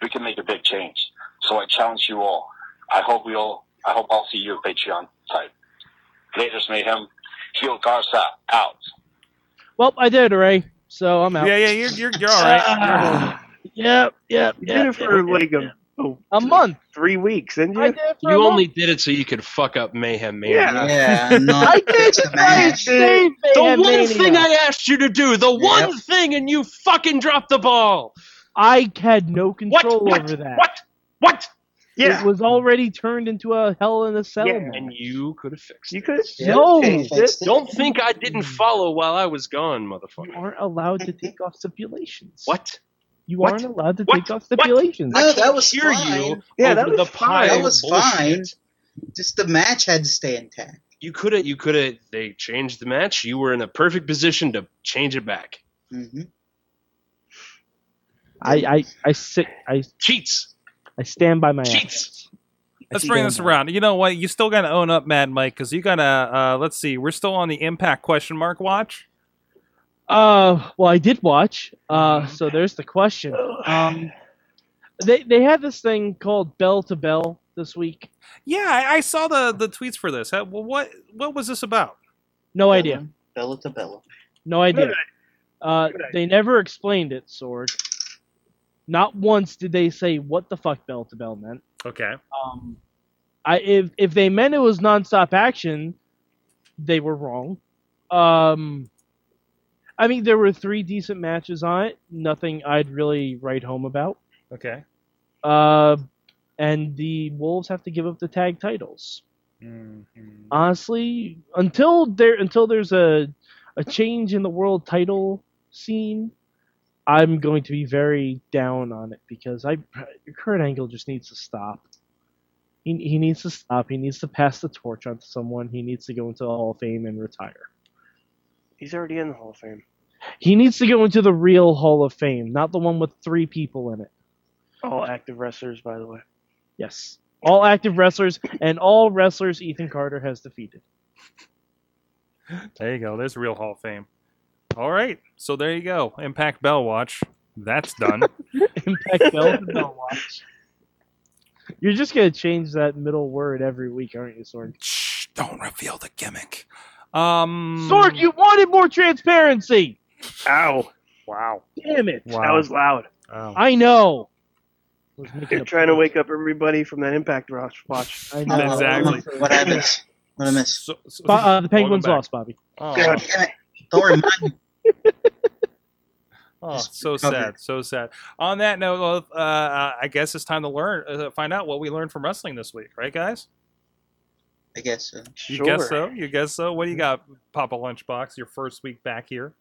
we can make a big change. So I challenge you all. I hope we all. I hope I'll see you at Patreon type. Laters Mayhem. Heel Garza out. Well, I did, Ray. So I'm out. Yeah, yeah, you're you're, you're all right. Yep, yep. You yep, did it for yep, like yep. a, oh, a month. three weeks, didn't you? I did it for a You month. only did it so you could fuck up Mayhem Mania. Yeah. Yeah, not I did the I match. The one Mania. thing I asked you to do, the one thing, and you fucking dropped the ball. I had no What? control What? over that. What? What? Yeah. It was already turned into a hell in a cell. Yeah. match. And you could have fixed You it. You could. No, Okay, fixed it. Don't think I didn't follow while I was gone, motherfucker. You motherfucker. aren't allowed to take off stipulations. What? You What? aren't allowed to What? take off stipulations. No, that was Hear fine. you Yeah, that was the fine. pile That was bullshit. fine. Just the match had to stay intact. You could have. You could have. They changed the match. You were in a perfect position to change it back. Mm-hmm. I, I, I sit, I, Cheats. I stand by my Cheats. actions. Let's bring this around. You know what? You still got to own up, Mad Mike, because you got to. Uh, let's see. We're still on the Impact question mark watch. Uh, well, I did watch. Uh, so there's the question. Um, they they had this thing called Bell to Bell this week. Yeah, I, I saw the the tweets for this. Well, what what was this about? No idea. Bella to Bella. No idea. Uh, idea. they never explained it, Sorg. Not once did they say what the fuck Bell to Bell meant. Okay. Um, I if if they meant it was nonstop action, they were wrong. Um, I mean there were three decent matches on it. Nothing I'd really write home about. Okay. Uh, and the Wolves have to give up the tag titles. Mhm. Honestly, until there until there's a a change in the world title scene, I'm going to be very down on it because I Kurt Angle just needs to stop. He he needs to stop. He needs to pass the torch on to someone. He needs to go into the Hall of Fame and retire. He's already in the Hall of Fame. He needs to go into the real Hall of Fame, not the one with three people in it. All active wrestlers, by the way. Yes. All active wrestlers and all wrestlers Ethan Carter has defeated. There you go. There's real Hall of Fame. All right. So there you go. Impact Bell Watch. That's done. Impact Bell Bell Watch. You're just gonna change that middle word every week, aren't you, Sorg? Shh! Don't reveal the gimmick. Um. Sorg, you wanted more transparency. Ow. Wow. Damn it! Wow. That was loud. Oh. I know. I was making They're a trying to wake up everybody from that Impact watch. watch. I know. Exactly. What I miss? What I miss? So, so, Bo- uh, the Penguins lost, Bobby. Oh, God. Damn it. Don't remind me. Oh, so sad. So sad. On that note, uh, uh, I guess it's time to learn, uh, find out what we learned from wrestling this week, right, guys? I guess so. You Sure. guess so. You guess so. What do you got, Papa Lunchbox? Your first week back here.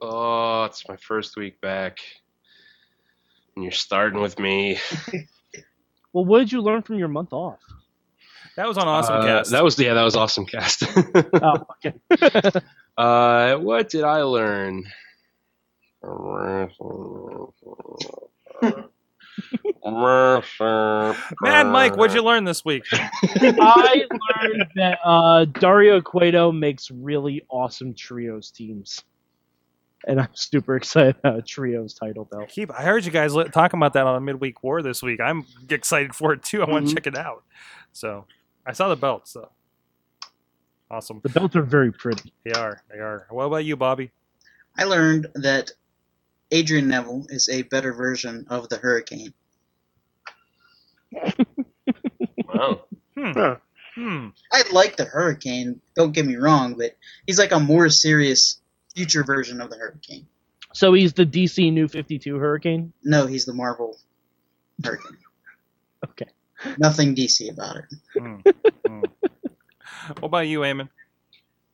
Oh, it's my first week back. And you're starting with me. Well, what did you learn from your month off? That was on Awesome Uh, Cast. That was yeah, that was awesome cast. Oh, okay. uh, what did I learn? Mad Mike, what'd you learn this week? I learned that uh, Dario Cueto makes really awesome trios teams, and I'm super excited about a trios title belt. Keep. I heard you guys li- talking about that on a midweek war this week. I'm excited for it too. I want to Mhm. check it out. So I saw the belts though. Awesome. The belts are very pretty. They are. They are. What about you, Bobby? I learned that Adrian Neville is a better version of the Hurricane. Wow. Hmm. Huh. Hmm. I like the Hurricane, don't get me wrong, but he's like a more serious future version of the Hurricane. So he's the DC New 52 Hurricane. No, he's the Marvel Hurricane. Okay. Nothing DC about it. Hmm. Hmm. What about you, Eamon?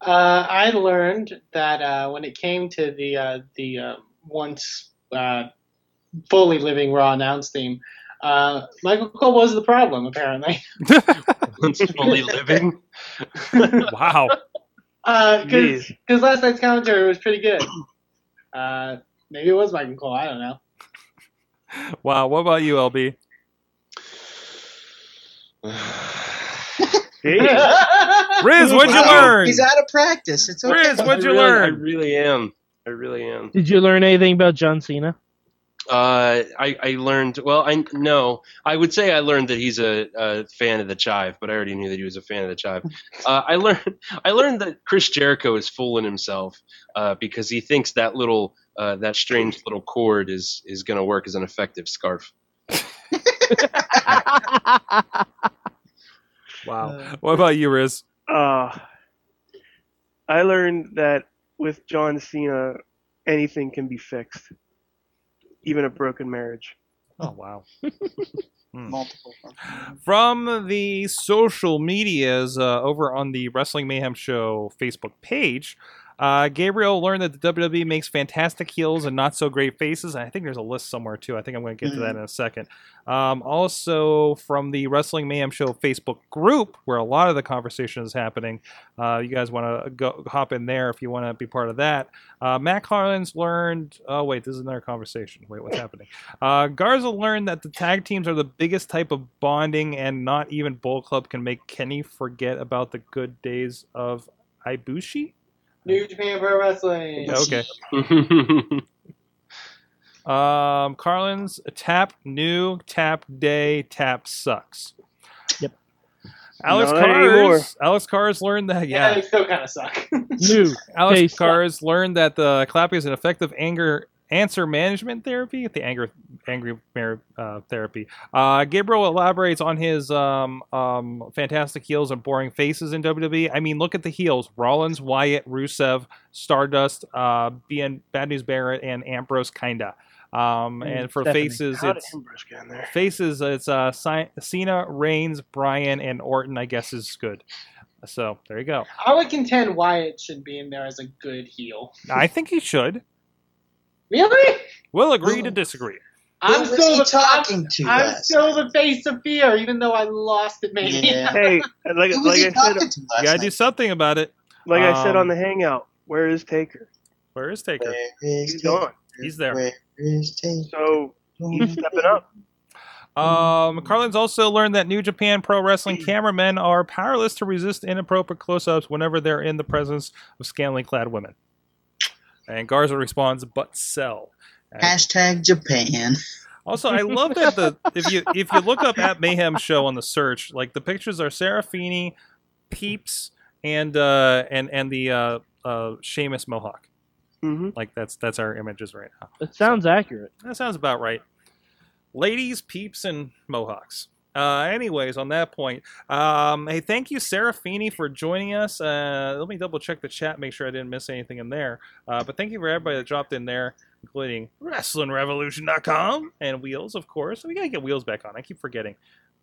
Uh, I learned that uh, when it came to the uh, the uh, once uh, fully living Raw announce theme, uh, Michael Cole was the problem apparently. Once fully living. Wow. Because Jeez. last night's commentary was pretty good. Uh, maybe it was Michael Cole. I don't know. Wow. What about you, LB? Jeez. Riz, what'd you learn? He's out of practice. It's okay. Riz, what'd you I really, I really am. I really am. Did you learn anything about John Cena? Uh, I, I learned. Well, I no. I would say I learned that he's a, a fan of the chive, but I already knew that he was a fan of the chive. Uh, I learned. I learned that Chris Jericho is fooling himself uh, because he thinks that little uh, that strange little cord is is going to work as an effective scarf. Wow. What about you, Riz? Uh, I learned that with John Cena, anything can be fixed, even a broken marriage. Oh, wow. Multiple. From the social medias uh, over on the Wrestling Mayhem Show Facebook page, uh, Gabriel learned that the WWE makes fantastic heels and not so great faces. And I think there's a list somewhere too. I think I'm going to get to that in a second. Um, also, from the Wrestling Mayhem Show Facebook group, where a lot of the conversation is happening, uh, you guys want to go hop in there if you want to be part of that. Uh, Matt Collins learned. Oh wait, this is another conversation. Wait, what's happening? Uh, Garza learned that the tag teams are the biggest type of bonding, and not even Bull Club can make Kenny forget about the good days of Ibushi. New Japan Pro Wrestling. Okay. Um, Carlin's tap new tap day tap sucks. Yep. Alex Not anymore. Cars. Alex Cars learned that. Yeah, Yeah. they still kind of suck. New. Alex Taste Cars learned that the clapping is an effective anger answer management therapy. The anger angry mar- uh, therapy. Uh, Gabriel elaborates on his um, um, fantastic heels and boring faces in WWE. I mean, look at the heels: Rollins, Wyatt, Rusev, Stardust, uh, BN, Bad News Barrett, and Ambrose. Kinda. Um, and for Stephanie. faces, How it's Ambrose get in there? faces. It's uh, Si- Cena, Reigns, Bryan, and Orton. I guess is good. So there you go. I would contend Wyatt should be in there as a good heel. I think he should. Really? We'll agree to disagree. I'm was still he the talking to I'm, I'm last still the face of fear, even though I lost it. Maybe. Yeah. Hey, like Who was like he I said, talking to You gotta do night? something about it. like I said Um, on the Hangout, where is Taker? Where is Taker? Where is He's Taker? gone. He's there. Where is Taker? So he's stepping up. Um, Carlin's also learned that New Japan Pro Wrestling cameramen are powerless to resist inappropriate close-ups whenever they're in the presence of scantily clad women. And Garza responds, "But sell." And Hashtag Japan. Also, I love that the if you if you look up at Mayhem Show on the search, like the pictures are Serafini, Peeps, and uh, and and the uh, uh, Seamus Mohawk. hmm Like that's that's our images right now. It sounds accurate. That sounds about right. Ladies, peeps, and mohawks. Uh, anyways, on that point, um, hey, thank you, Serafini, for joining us. Uh, let me double check the chat, make sure I didn't miss anything in there. Uh, but thank you for everybody that dropped in there, including WrestlingRevolution.com and Wheels, of course. We gotta get Wheels back on. I keep forgetting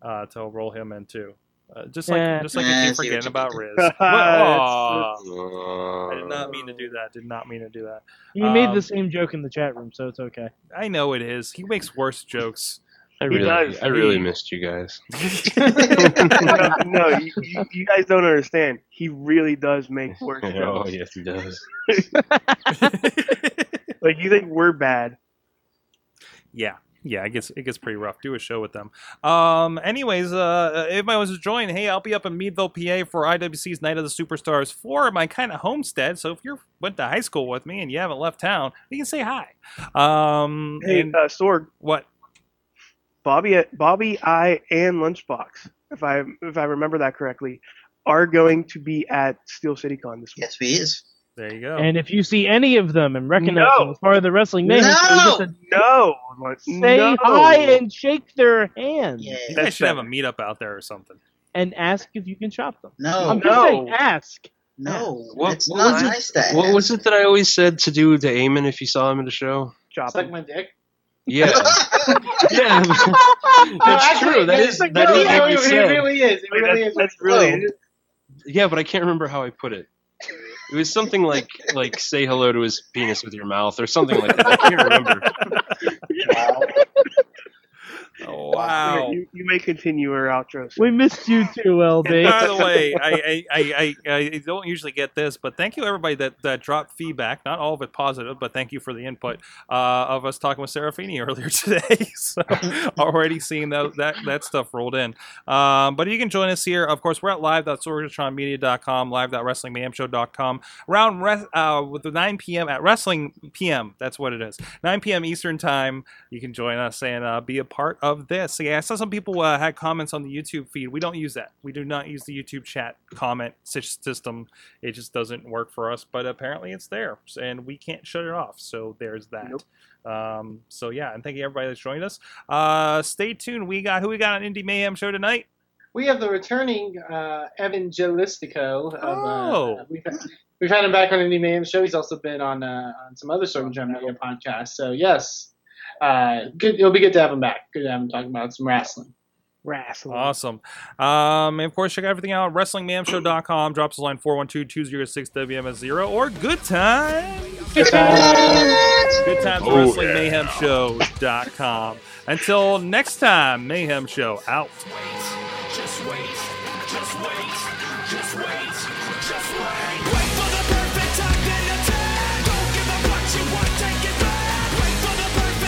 uh, to roll him in too. Uh, just like Yeah. just like Yeah, I I keep forgetting about Riz. That's- Aw. Uh, I did not mean to do that. Did not mean to do that. You made Um, the same joke in the chat room, so it's okay. I know it is. He makes worse jokes. I He really, does. I really He- missed you guys. no, no you, you, you guys don't understand. He really does make worse oh jokes. yes, he does. Like you think we're bad. Yeah, yeah, it gets it gets pretty rough. Do a show with them. Um, anyways, uh, if I was to join, hey, I'll be up in Meadville, PA for IWC's Night of the Superstars for my kind of homestead. So if you went to high school with me and you haven't left town, you can say hi. Um, Hey, and uh, Sorg, what? Bobby, Bobby, I, and Lunchbox, if I if I remember that correctly, are going to be at Steel City Con this week. Yes, he is. There you go. And if you see any of them and recognize No. them as part of the Wrestling Mayhem, Show, No. you get No, say no. hi and shake their hand Yeah. you guys should have a meetup out there or something. and ask if you can shop them. No, I'm just no. saying, ask. no, What- it's what not was it- nice to What was it that I always said to do to Eamon if you saw him at a show? Chop Suck them. my dick. Yeah, yeah. No, That's actually, true. That it- is it that is what you it said. really is. It really that's, is. that's really Oh. Yeah, but I can't remember how I put it. It was something like like say hello to his penis with your mouth or something like that. I can't remember. Oh, wow. You, you may continue our outro. sir. We missed you too, LB. By the way, I, I, I, I, I don't usually get this, but thank you everybody that, that dropped feedback. Not all of it positive, but thank you for the input uh, of us talking with Serafini earlier today. so already seeing that, that that stuff rolled in. Um, but you can join us here. Of course, we're at live.sorgatronmedia.com, live.wrestlingmayhemshow.com. Around res- uh, with the 9 p.m. at Wrestling PM. That's what it is. 9 p.m. Eastern time. You can join us and uh, be a part of this. Yeah, I saw some people uh, had comments on the YouTube feed. We don't use that. We do not use the YouTube chat comment system. It just doesn't work for us. But apparently, it's there, and we can't shut it off. So there's that. Nope. Um, so yeah, and thank you everybody that's joined us. Uh, stay tuned. We got who we got on Indie Mayhem show tonight. We have the returning uh, Evangelistico. Of, Oh. uh, we've, had, we've had him back on Indie Mayhem show. He's also been on uh, on some other Sorgatron Media podcasts. So yes, uh, good. It'll be good to have him back. Good to have him talking about some wrestling. Wrestling. Awesome. Um, and of course, check everything out. WrestlingMayhemShow.com. Drops us a line 412-206-WMS0 or Good Time. Good times. Good times at Oh, WrestlingMayhemShow.com. Until next time, Mayhem Show out.